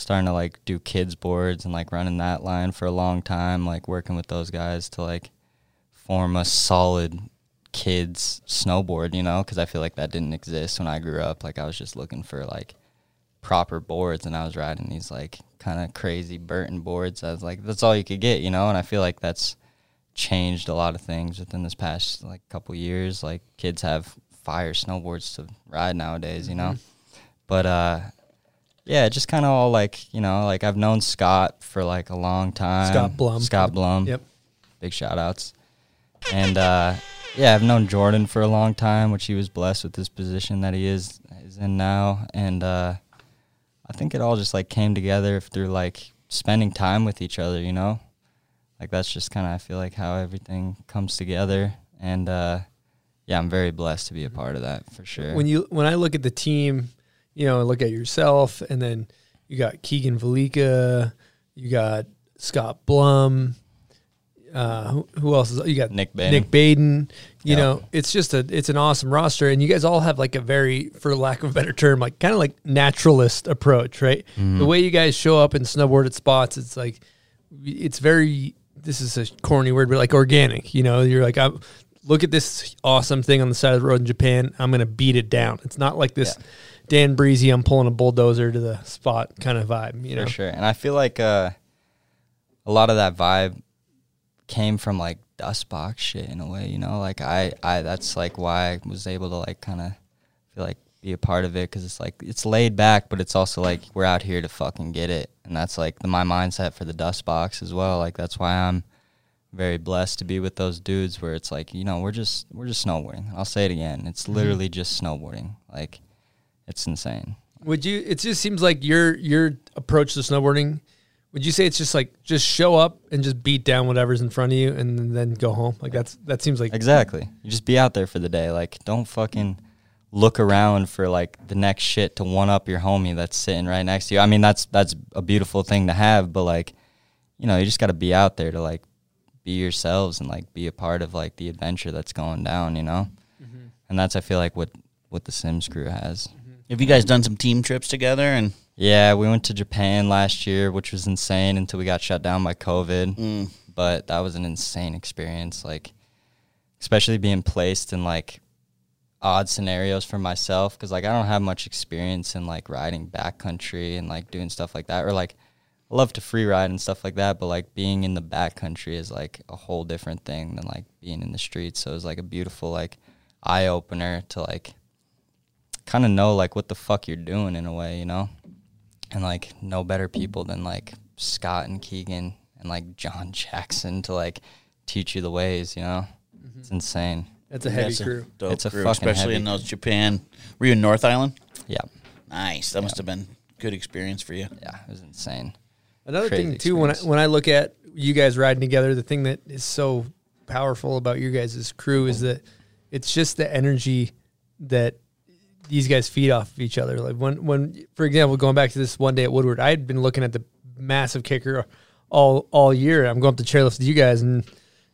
starting to like do kids boards and like running that line for a long time. Like working with those guys to like form a solid kids snowboard, you know, because I feel like that didn't exist when I grew up. Like I was just looking for like proper boards, and I was riding these like kind of crazy Burton boards. I was like, that's all you could get, you know. And I feel like that's changed a lot of things within this past like couple years. Like kids have fire snowboards to ride nowadays, you know. But uh, yeah, just kind of all like you know, like I've known Scott for like a long time. Scott Blum. Scott Blum. Yep. Big shout outs. And uh, yeah, I've known Jordan for a long time, which he was blessed with this position that he is is in now. And uh, I think it all just like came together through like spending time with each other, you know? Like that's just kind of I feel like how everything comes together. And uh, yeah, I'm very blessed to be a part of that for sure. when you when I look at the team, you know, look at yourself, and then you got Keegan Valaika, you got Scott Blum. Uh, who, who else is you got Nik Baden. Nik Baden. You Yeah. know, it's just a it's an awesome roster, and you guys all have like a very, for lack of a better term, like kind of like naturalist approach, right? Mhm. The way you guys show up and snowboard at spots, it's like it's very. This is a corny word, but like organic. You know, you're like, I look at this awesome thing on the side of the road in Japan. I'm gonna beat it down. It's not like this Dan Brisse. I'm pulling a bulldozer to the spot kind of vibe. You know, For sure. And I feel like uh, a lot of that vibe came from like dust box shit in a way, you know? Like I, I that's like why I was able to like kind of feel like be a part of it because it's like it's laid back, but it's also like we're out here to fucking get it, and that's like the, my mindset for the dust box as well. Like that's why I'm very blessed to be with those dudes where it's like you know we're just we're just snowboarding. I'll say it again, it's Mm-hmm. literally just snowboarding. Like it's insane. Would you? It just seems like your your approach to snowboarding. Would you say it's just like just show up and just beat down whatever's in front of you and then go home? Like that's that seems like Exactly. You just be out there for the day. Like, don't fucking look around for like the next shit to one up your homie that's sitting right next to you. I mean, that's that's a beautiful thing to have, but like, you know, you just got to be out there to like be yourselves and like be a part of like the adventure that's going down. You know, mm-hmm. and that's I feel like what what the Sims crew has. Have you guys done some team trips together? And Yeah, we went to Japan last year, which was insane until we got shut down by COVID. Mm. But that was an insane experience. Like, especially being placed in like odd scenarios for myself because like I don't have much experience in like riding backcountry and like doing stuff like that or like I love to free ride and stuff like that but like being in the backcountry is like a whole different thing than like being in the streets so it was like a beautiful like eye opener to like kind of know like what the fuck you're doing in a way you know and like no better people than like Scott and Keegan and like John (laughs) Jackson to like teach you the ways you know mm-hmm. it's insane That's a heavy crew. dope It's a crew, fucking especially heavy in those Japan. Were you in North Island? Yeah. Nice. That must have been good experience for you. Yeah, it was insane. Another Crazy thing too, when I, when I look at you guys riding together, the thing that is so powerful about your guys' crew is mm-hmm. that it's just the energy that these guys feed off of each other. Like when, when, for example, going back to this one day at Woodward, I had been looking at the massive kicker all all year. I'm going up to chairlift with you guys, and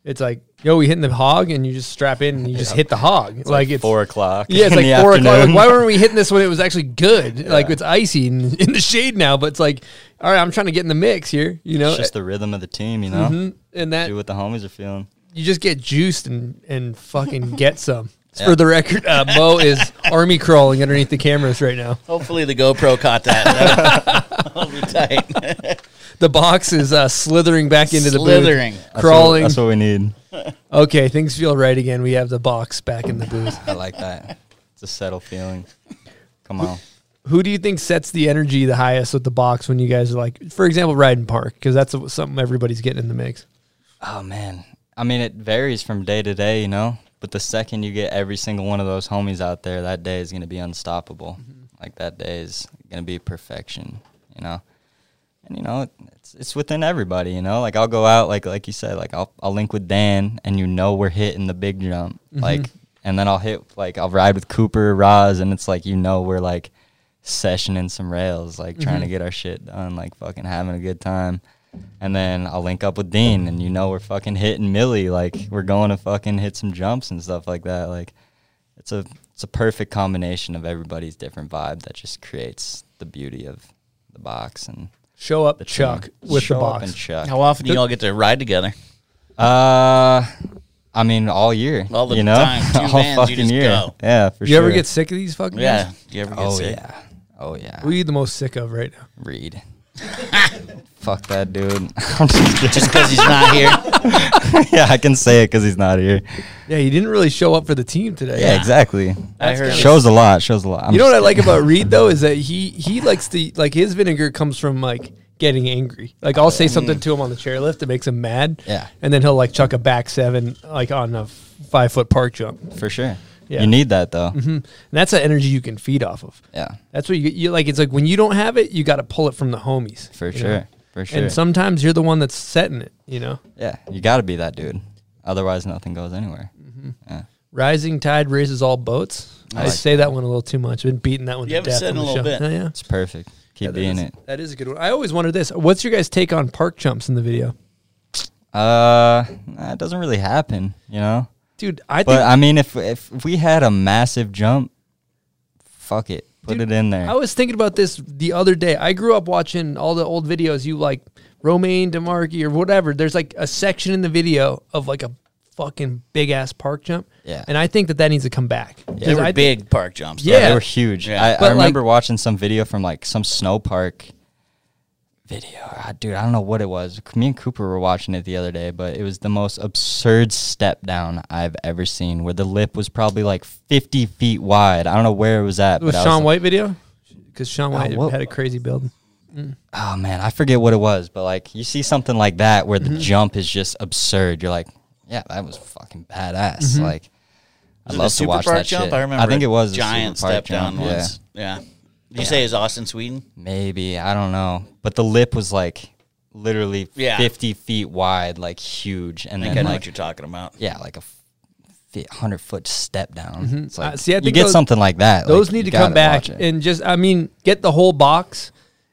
it's like, yo, we hitting the hog, and you just strap in and you just hit the hog. It's like it's four o'clock Yeah, it's like the four o'clock. Like, why weren't we hitting this when it was actually good? Like it's icy and (laughs) in the shade now, but it's like, all right, I'm trying to get in the mix here. You know, it's just the rhythm of the team, you know. Mhm. And that- do what the homies are feeling. you just get juiced and and fucking get some. Yeah. For the record, uh, Mo is army crawling underneath the cameras right now. Hopefully the GoPro caught that. (laughs) That'll be tight. (laughs) The box is uh, slithering back into the Slithering. booth, That's what- crawling. that's what we need. Okay, things feel right again. We have the box back in the booth. I like that. It's a settled feeling. Come on. Who do you think sets the energy the highest with the box when you guys are like, for example, riding park? Because that's something everybody's getting in the mix. Oh man. I mean, it varies from day to day, you know. But the second you get every single one of those homies out there, that day is gonna be unstoppable. Like that day is gonna be perfection, you know. And you know, it's it's within everybody, you know. Like I'll go out, like like you said, like I'll I'll link with Dan, and you know we're hitting the big jump, Mhm. like, and then I'll hit like I'll ride with Cooper, Roz, and it's like you know we're like sessioning some rails, like trying to Mhm. get our shit done, like fucking having a good time. And then I'll link up with Dean, and you know we're fucking hitting Millie, like we're going to fucking hit some jumps and stuff like that. Like it's a it's a perfect combination of everybody's different vibe that just creates the beauty of the box and Show up, the team. Chuck, with the box. Up and Chuck. How often do you all get to ride together? Uh, I mean all year, All the you know, time. (laughs) Two all vans, you fucking just year. go. Yeah, for you sure. You ever get sick of these fucking Yeah. guys? You ever get oh sick? yeah, oh yeah. Who are you the most sick of right now? Reed. (laughs) Fuck that dude. (laughs) I'm just kidding. Just 'cause he's not here? (laughs) yeah, I can say it because he's not here. Yeah, he didn't really show up for the team today. Yeah, exactly. I heard- shows a lot. Shows a lot. I'm you know just what I like about (laughs) Reed though is that he he likes to like his vinegar comes from like getting angry. Like I'll say something to him on the chairlift that makes him mad. Yeah. and then he'll like chuck a back seven like on a five foot park jump. For sure. Yeah. You need that though. hmm And that's the energy you can feed off of. Yeah. That's what you you like. It's like when you don't have it, you got to pull it from the homies. For sure. know? For sure. And sometimes you're the one that's setting it. You know, Yeah, you got to be that dude. Otherwise, nothing goes anywhere. Yeah. rising tide raises all boats. I I, like say that one a little too much. I've been beating that one. You to haven't death said on in a the little show. bit. Oh, yeah. It's perfect. Keep Yeah, being is- it. That is a good one. I always wondered this. What's your guys' take on park jumps in the video? Uh, nah, it doesn't really happen, you know. Dude, I But think- I mean, if if we had a massive jump, fuck it, put it in there. I was thinking about this the other day. I grew up watching all the old videos. You like Romain De Marchi or whatever. There's like a section in the video of like a fucking big ass park jump. Yeah. And I think that that needs to come back. They were I think- big park jumps. Yeah. they were huge. Yeah. I, But, I remember like- watching some video from like some snow park video. Ah, Dude, I don't know what it was. Me and Cooper were watching it the other day, but it was the most absurd step down I've ever seen where the lip was probably like 50 feet wide. I don't know where it was at. It was but I Sean like- White video because Sean Oh, White what- had a crazy build. Mm. Oh man, I forget what it was, but like you see something like that where the Mhm. jump is just absurd. You're like, yeah, that was fucking badass. Mhm. Like, I'd Was it love to watch that jump? shit. I remember. I think it was a giant step down jump, once. Yeah. Did you Yeah. say it's Austin, Sweden? Maybe I don't know, but the lip was like literally Yeah. 50 feet wide, like huge, and I think then I know like what you're talking about. yeah, like a hundred foot step down. Mhm. It's like Uh, see, I you get those- something like that. Those like, need to come back and just, I mean, get the whole box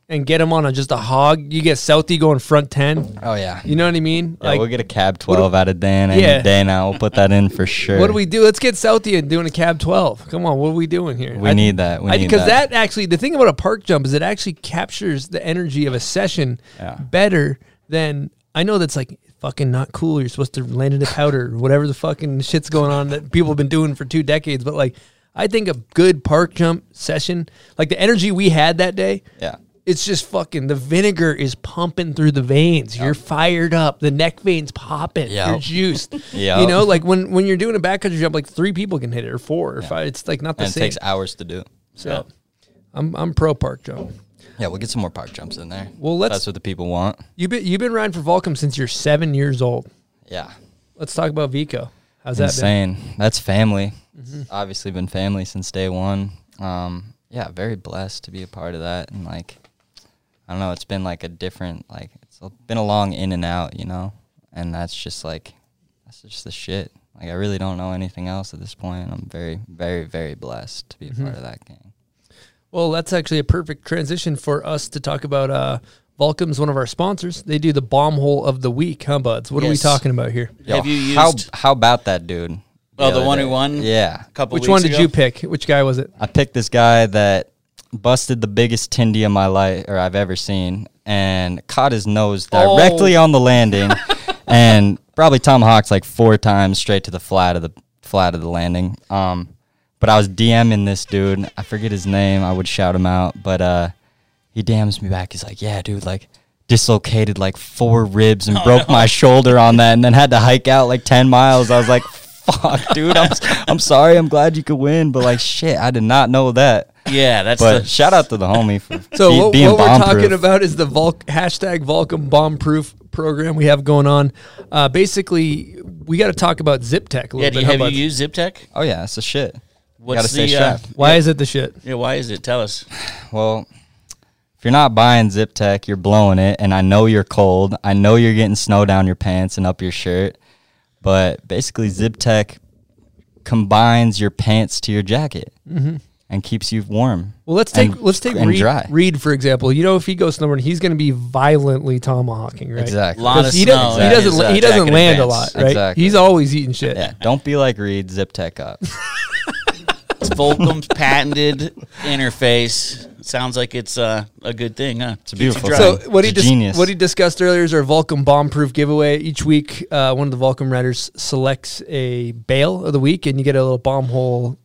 and get them on a, just a hog. You get Southie going front 10. Oh yeah, You know what I mean? yeah, we'll get a cab what do- twelve out of Dan any Yeah. day now. We'll put that in for (laughs) sure. What do we do? Let's get Southie and doing a cab 12. Come on, what are we doing here? We need that. We need Because that. that. actually, the thing about a park jump is it actually captures the energy of a session Yeah. better than I know that's like fucking not cool. You're supposed to land in a powder, or whatever the fucking shit's going on that people have been doing for two decades. But like, I think a good park jump session, like the energy we had that day, Yeah. It's just fucking the vinegar is pumping through the veins. You're fired up. The neck veins popping. You're juiced. (laughs) Yep. You know, like when when you're doing a backcountry jump, like three people can hit it or four or five. It's like not the and it same. takes hours to do. so I'm I'm pro park jump. Yeah, we'll get some more park jumps in there. Well, let's- That's what the people want. You've been you've been riding for Volcom since you're seven years old. Yeah. Let's talk about Vico. How's that Insane. That's family. Mhm. Obviously been family since day one. Um, yeah, very blessed to be a part of that. And like, I don't know, it's been like a different, like, it's been a long in and out, you know? And that's just like, that's just the shit. Like, I really don't know anything else at this point. I'm very, very, very blessed to be a Mhm. part of that gang. Well, that's actually a perfect transition for us to talk about uh Volcom's one of our sponsors. They do the bomb hole of the week, huh, buds? What are we talking about here? Yo, Have you how, used- how about that dude? Oh, the other one who won? Yeah. A couple Which weeks one did ago? you pick? Which guy was it? I picked this guy that busted the biggest tindy of my life or I've ever seen and caught his nose Oh. directly on the landing (laughs) and probably tomahawks like four times straight to the flat of the flat of the landing. Um but I was DMing this dude. I forget his name. I would shout him out, but uh he DMs me back. He's like, "Yeah, dude, like dislocated like four ribs and broke my shoulder on that and then had to hike out like 10 miles." I was like, (laughs) "Fuck, dude. I'm I'm sorry. I'm glad you could win, but like shit, I did not know that." Yeah, that's But the shout out to the homie for (laughs) So be- what, being what we're bomb-proof. talking about is the Volk hashtag Volcom bomb proof program we have going on. Uh, basically, we got to talk about Zip Tech a little Yeah, do bit. you, How have you about- used ZipTech? Oh yeah, it's a shit. What's gotta stay the, uh, strapped. Why is it the shit? Yeah, why is it? Tell us. (sighs) Well, if you're not buying Zip Tech, you're blowing it, and I know you're cold. I know you're getting snow down your pants and up your shirt. But basically, Zip Tech combines your pants to your jacket Mhm. and keeps you warm. Well, let's take and- let's take Reed, dry. Reed for example. You know, if he goes snowboarding, he's going to be violently tomahawking, right? Exactly. Lot of 'Cause he, snow doesn't, he doesn't his, uh, he doesn't jacket land a lot, right? Exactly. He's always eating shit. Yeah, don't be like Reed. Zip Tech up. It's Volcom's patented interface. Sounds like it's uh, a good thing, huh? It's a beautiful So thing. what he dis- genius. what he discussed earlier is our Volcom bomb proof giveaway. Each week, uh, one of the Volcom riders selects a bail of the week, and you get a little bomb hole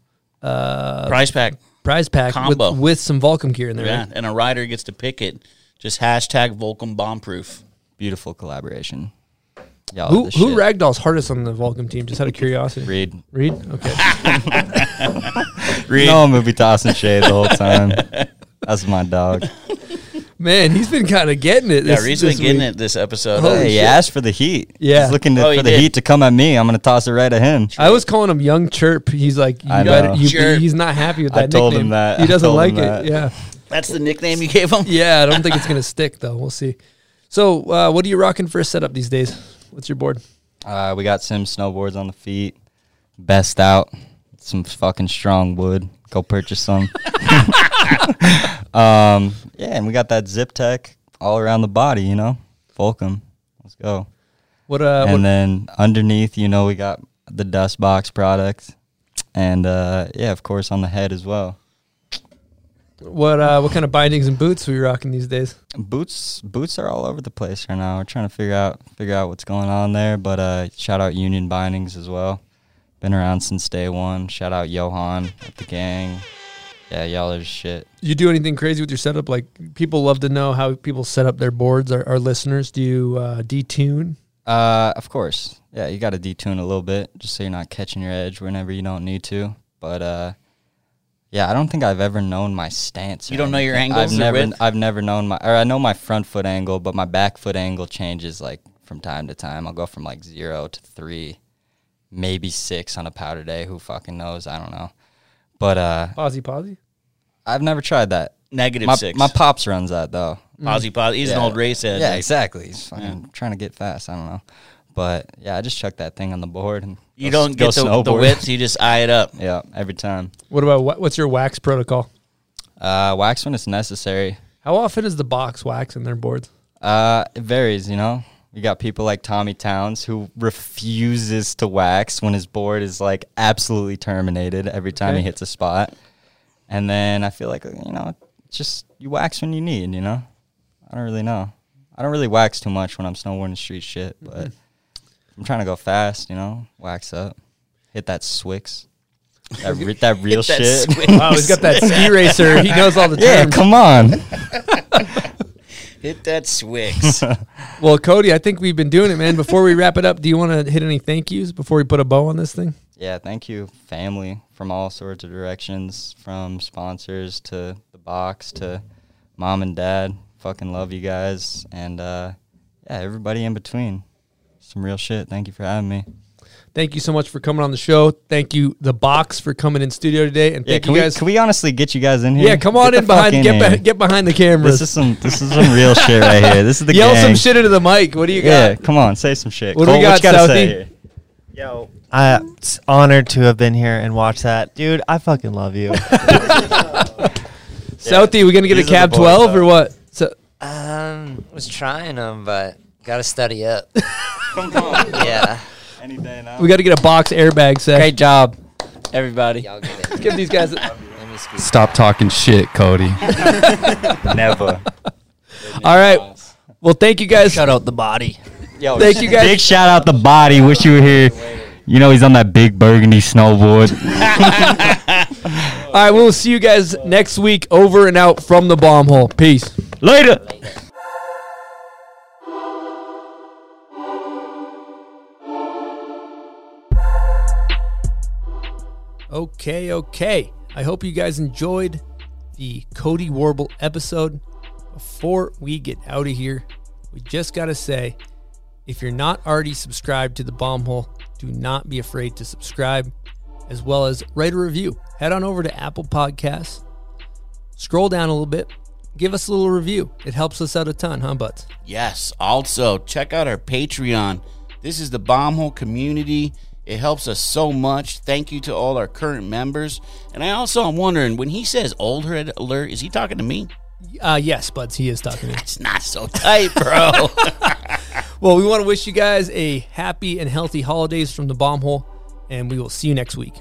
uh, prize pack. prize pack Combo. with, with some Volcom gear in there. Yeah, right? and a rider gets to pick it. Just hashtag Volcom bombproof. Beautiful collaboration. Y'all Who who ragdolls hardest on the Volcom team? Just out of curiosity. Reed. Reed. Okay. (laughs) (laughs) (laughs) You know I'm gonna be tossing shade the whole time. That's my dog. (laughs) Man, he's been kind of getting it. Yeah, This, Reed's this getting week. it this episode. Holy? Hey, he shit. asked for the heat. Yeah. He's looking to, Oh, he for the did. heat to come at me. I'm gonna toss it right at him. I was calling him Young Chirp. He's like, you I gotta, know. you, Chirp. he's not happy with that. I that told nickname. him that. He doesn't like it. Yeah. That's the nickname you gave him? (laughs) Yeah, I don't think it's gonna (laughs) stick though. We'll see. So, uh, what are you rocking for a setup these days? What's your board? Uh, we got some snowboards on the feet. Best out. Some fucking strong wood. Go purchase some. Um, yeah, and we got that Zip Tech all around the body. You know, Volcom. Let's go. What uh, and what, then underneath, you know, we got the Dust Box product, and uh, yeah, of course, on the head as well. what uh, what kind of bindings and boots are you rocking these days? Boots, boots are all over the place right now. We're trying to figure out figure out what's going on there. But uh, shout out Union Bindings as well. Been around since day one. Shout out Johan at the gang. Yeah, y'all are shit. You do anything crazy with your setup? Like people love to know how people set up their boards. Our, our listeners, do you uh, detune? Uh, of course. Yeah, you got to detune a little bit just so you're not catching your edge whenever you don't need to. But uh, yeah, I don't think I've ever known my stance. You don't know your anything. angles I've never, width? I've never known my, or I know my front foot angle, but my back foot angle changes like from time to time. I'll go from like zero to three, maybe six on a powder day. Who fucking knows? I don't know. But uh, Posy, posy. I've never tried that. Negative my, six. My pops runs that though. Posy, posy. He's an old race head. Yeah, like- exactly. He's fucking trying to get fast. I don't know. But yeah, I just chuck that thing on the board and You go- don't go get the, the snowboard. width. You just eye it up. (laughs) Yeah, every time. What about what, what's your wax protocol? Uh, wax when it's necessary. How often is the box waxing their boards? Uh, it varies, you know. You got people like Tommy Towns who refuses to wax when his board is like absolutely terminated every time Okay. he hits a spot. And then I feel like you know, just you wax when you need, you know. I don't really know. I don't really wax too much when I'm snowboarding street shit, but Mm-hmm. I'm trying to go fast, you know, wax up, hit that Swix. That, (laughs) re- that real that shit. Swix. Wow, he's got that ski racer. He knows all the (laughs) Yeah, come on. (laughs) Hit that Swix. (laughs) Well, Cody, I think we've been doing it, man. Before we wrap it up, do you want to hit any thank yous before we put a bow on this thing? Yeah, thank you, family from all sorts of directions, from sponsors to the box to mom and dad. Fucking love you guys, and uh, yeah, everybody in between. Some real shit. Thank you for having me. Thank you so much for coming on the show. Thank you, the box, for coming in studio today, and Yeah, thank can you we guys. can we honestly get you guys in here? yeah, come on Get in the fuck behind. get here. be- get behind the cameras. This is some this is some real shit right here. This is the (laughs) Yell some shit into the mic. What do you got? Yeah, got? come on, say some shit. What do we got, what you gotta say Southie? here? Yo, I'm honored to have been here and watched that, dude. I fucking love you. (laughs) Southie, we gonna get a These are the cab boys, twelve though. or what? So, Um, was trying them, but gotta study up. (laughs) Come on. yeah. Any day now. we got to get a box airbag set. Great job, everybody. Y'all get it. Let's give these guys. A- Let me scoot. Stop talking shit, Cody. (laughs) Never. All right. Well, thank you guys. Shout out the body. Yo, Thank you guys. Big shout out the body. Wish you were here. You know he's on that big burgundy snowboard. (laughs) All right, we'll see you guys next week. Over and out from the bomb hole. Peace. Later. Okay, okay. I hope you guys enjoyed the Cody Warble episode. Before we get out of here, we just got to say if you're not already subscribed to the Bomb Hole, do not be afraid to subscribe, as well as write a review. Head on over to Apple Podcasts, scroll down a little bit, give us a little review. It helps us out a ton, huh, Butts? Yes. Also, check out our Patreon. This is the Bombhole community. It helps us so much. Thank you to all our current members. And I also am wondering when he says old head alert, is he talking to me? Uh, yes, Buds, he is talking to me. It's not so tight, bro. (laughs) Well, we want to wish you guys a happy and healthy holidays from the Bomb Hole, and we will see you next week.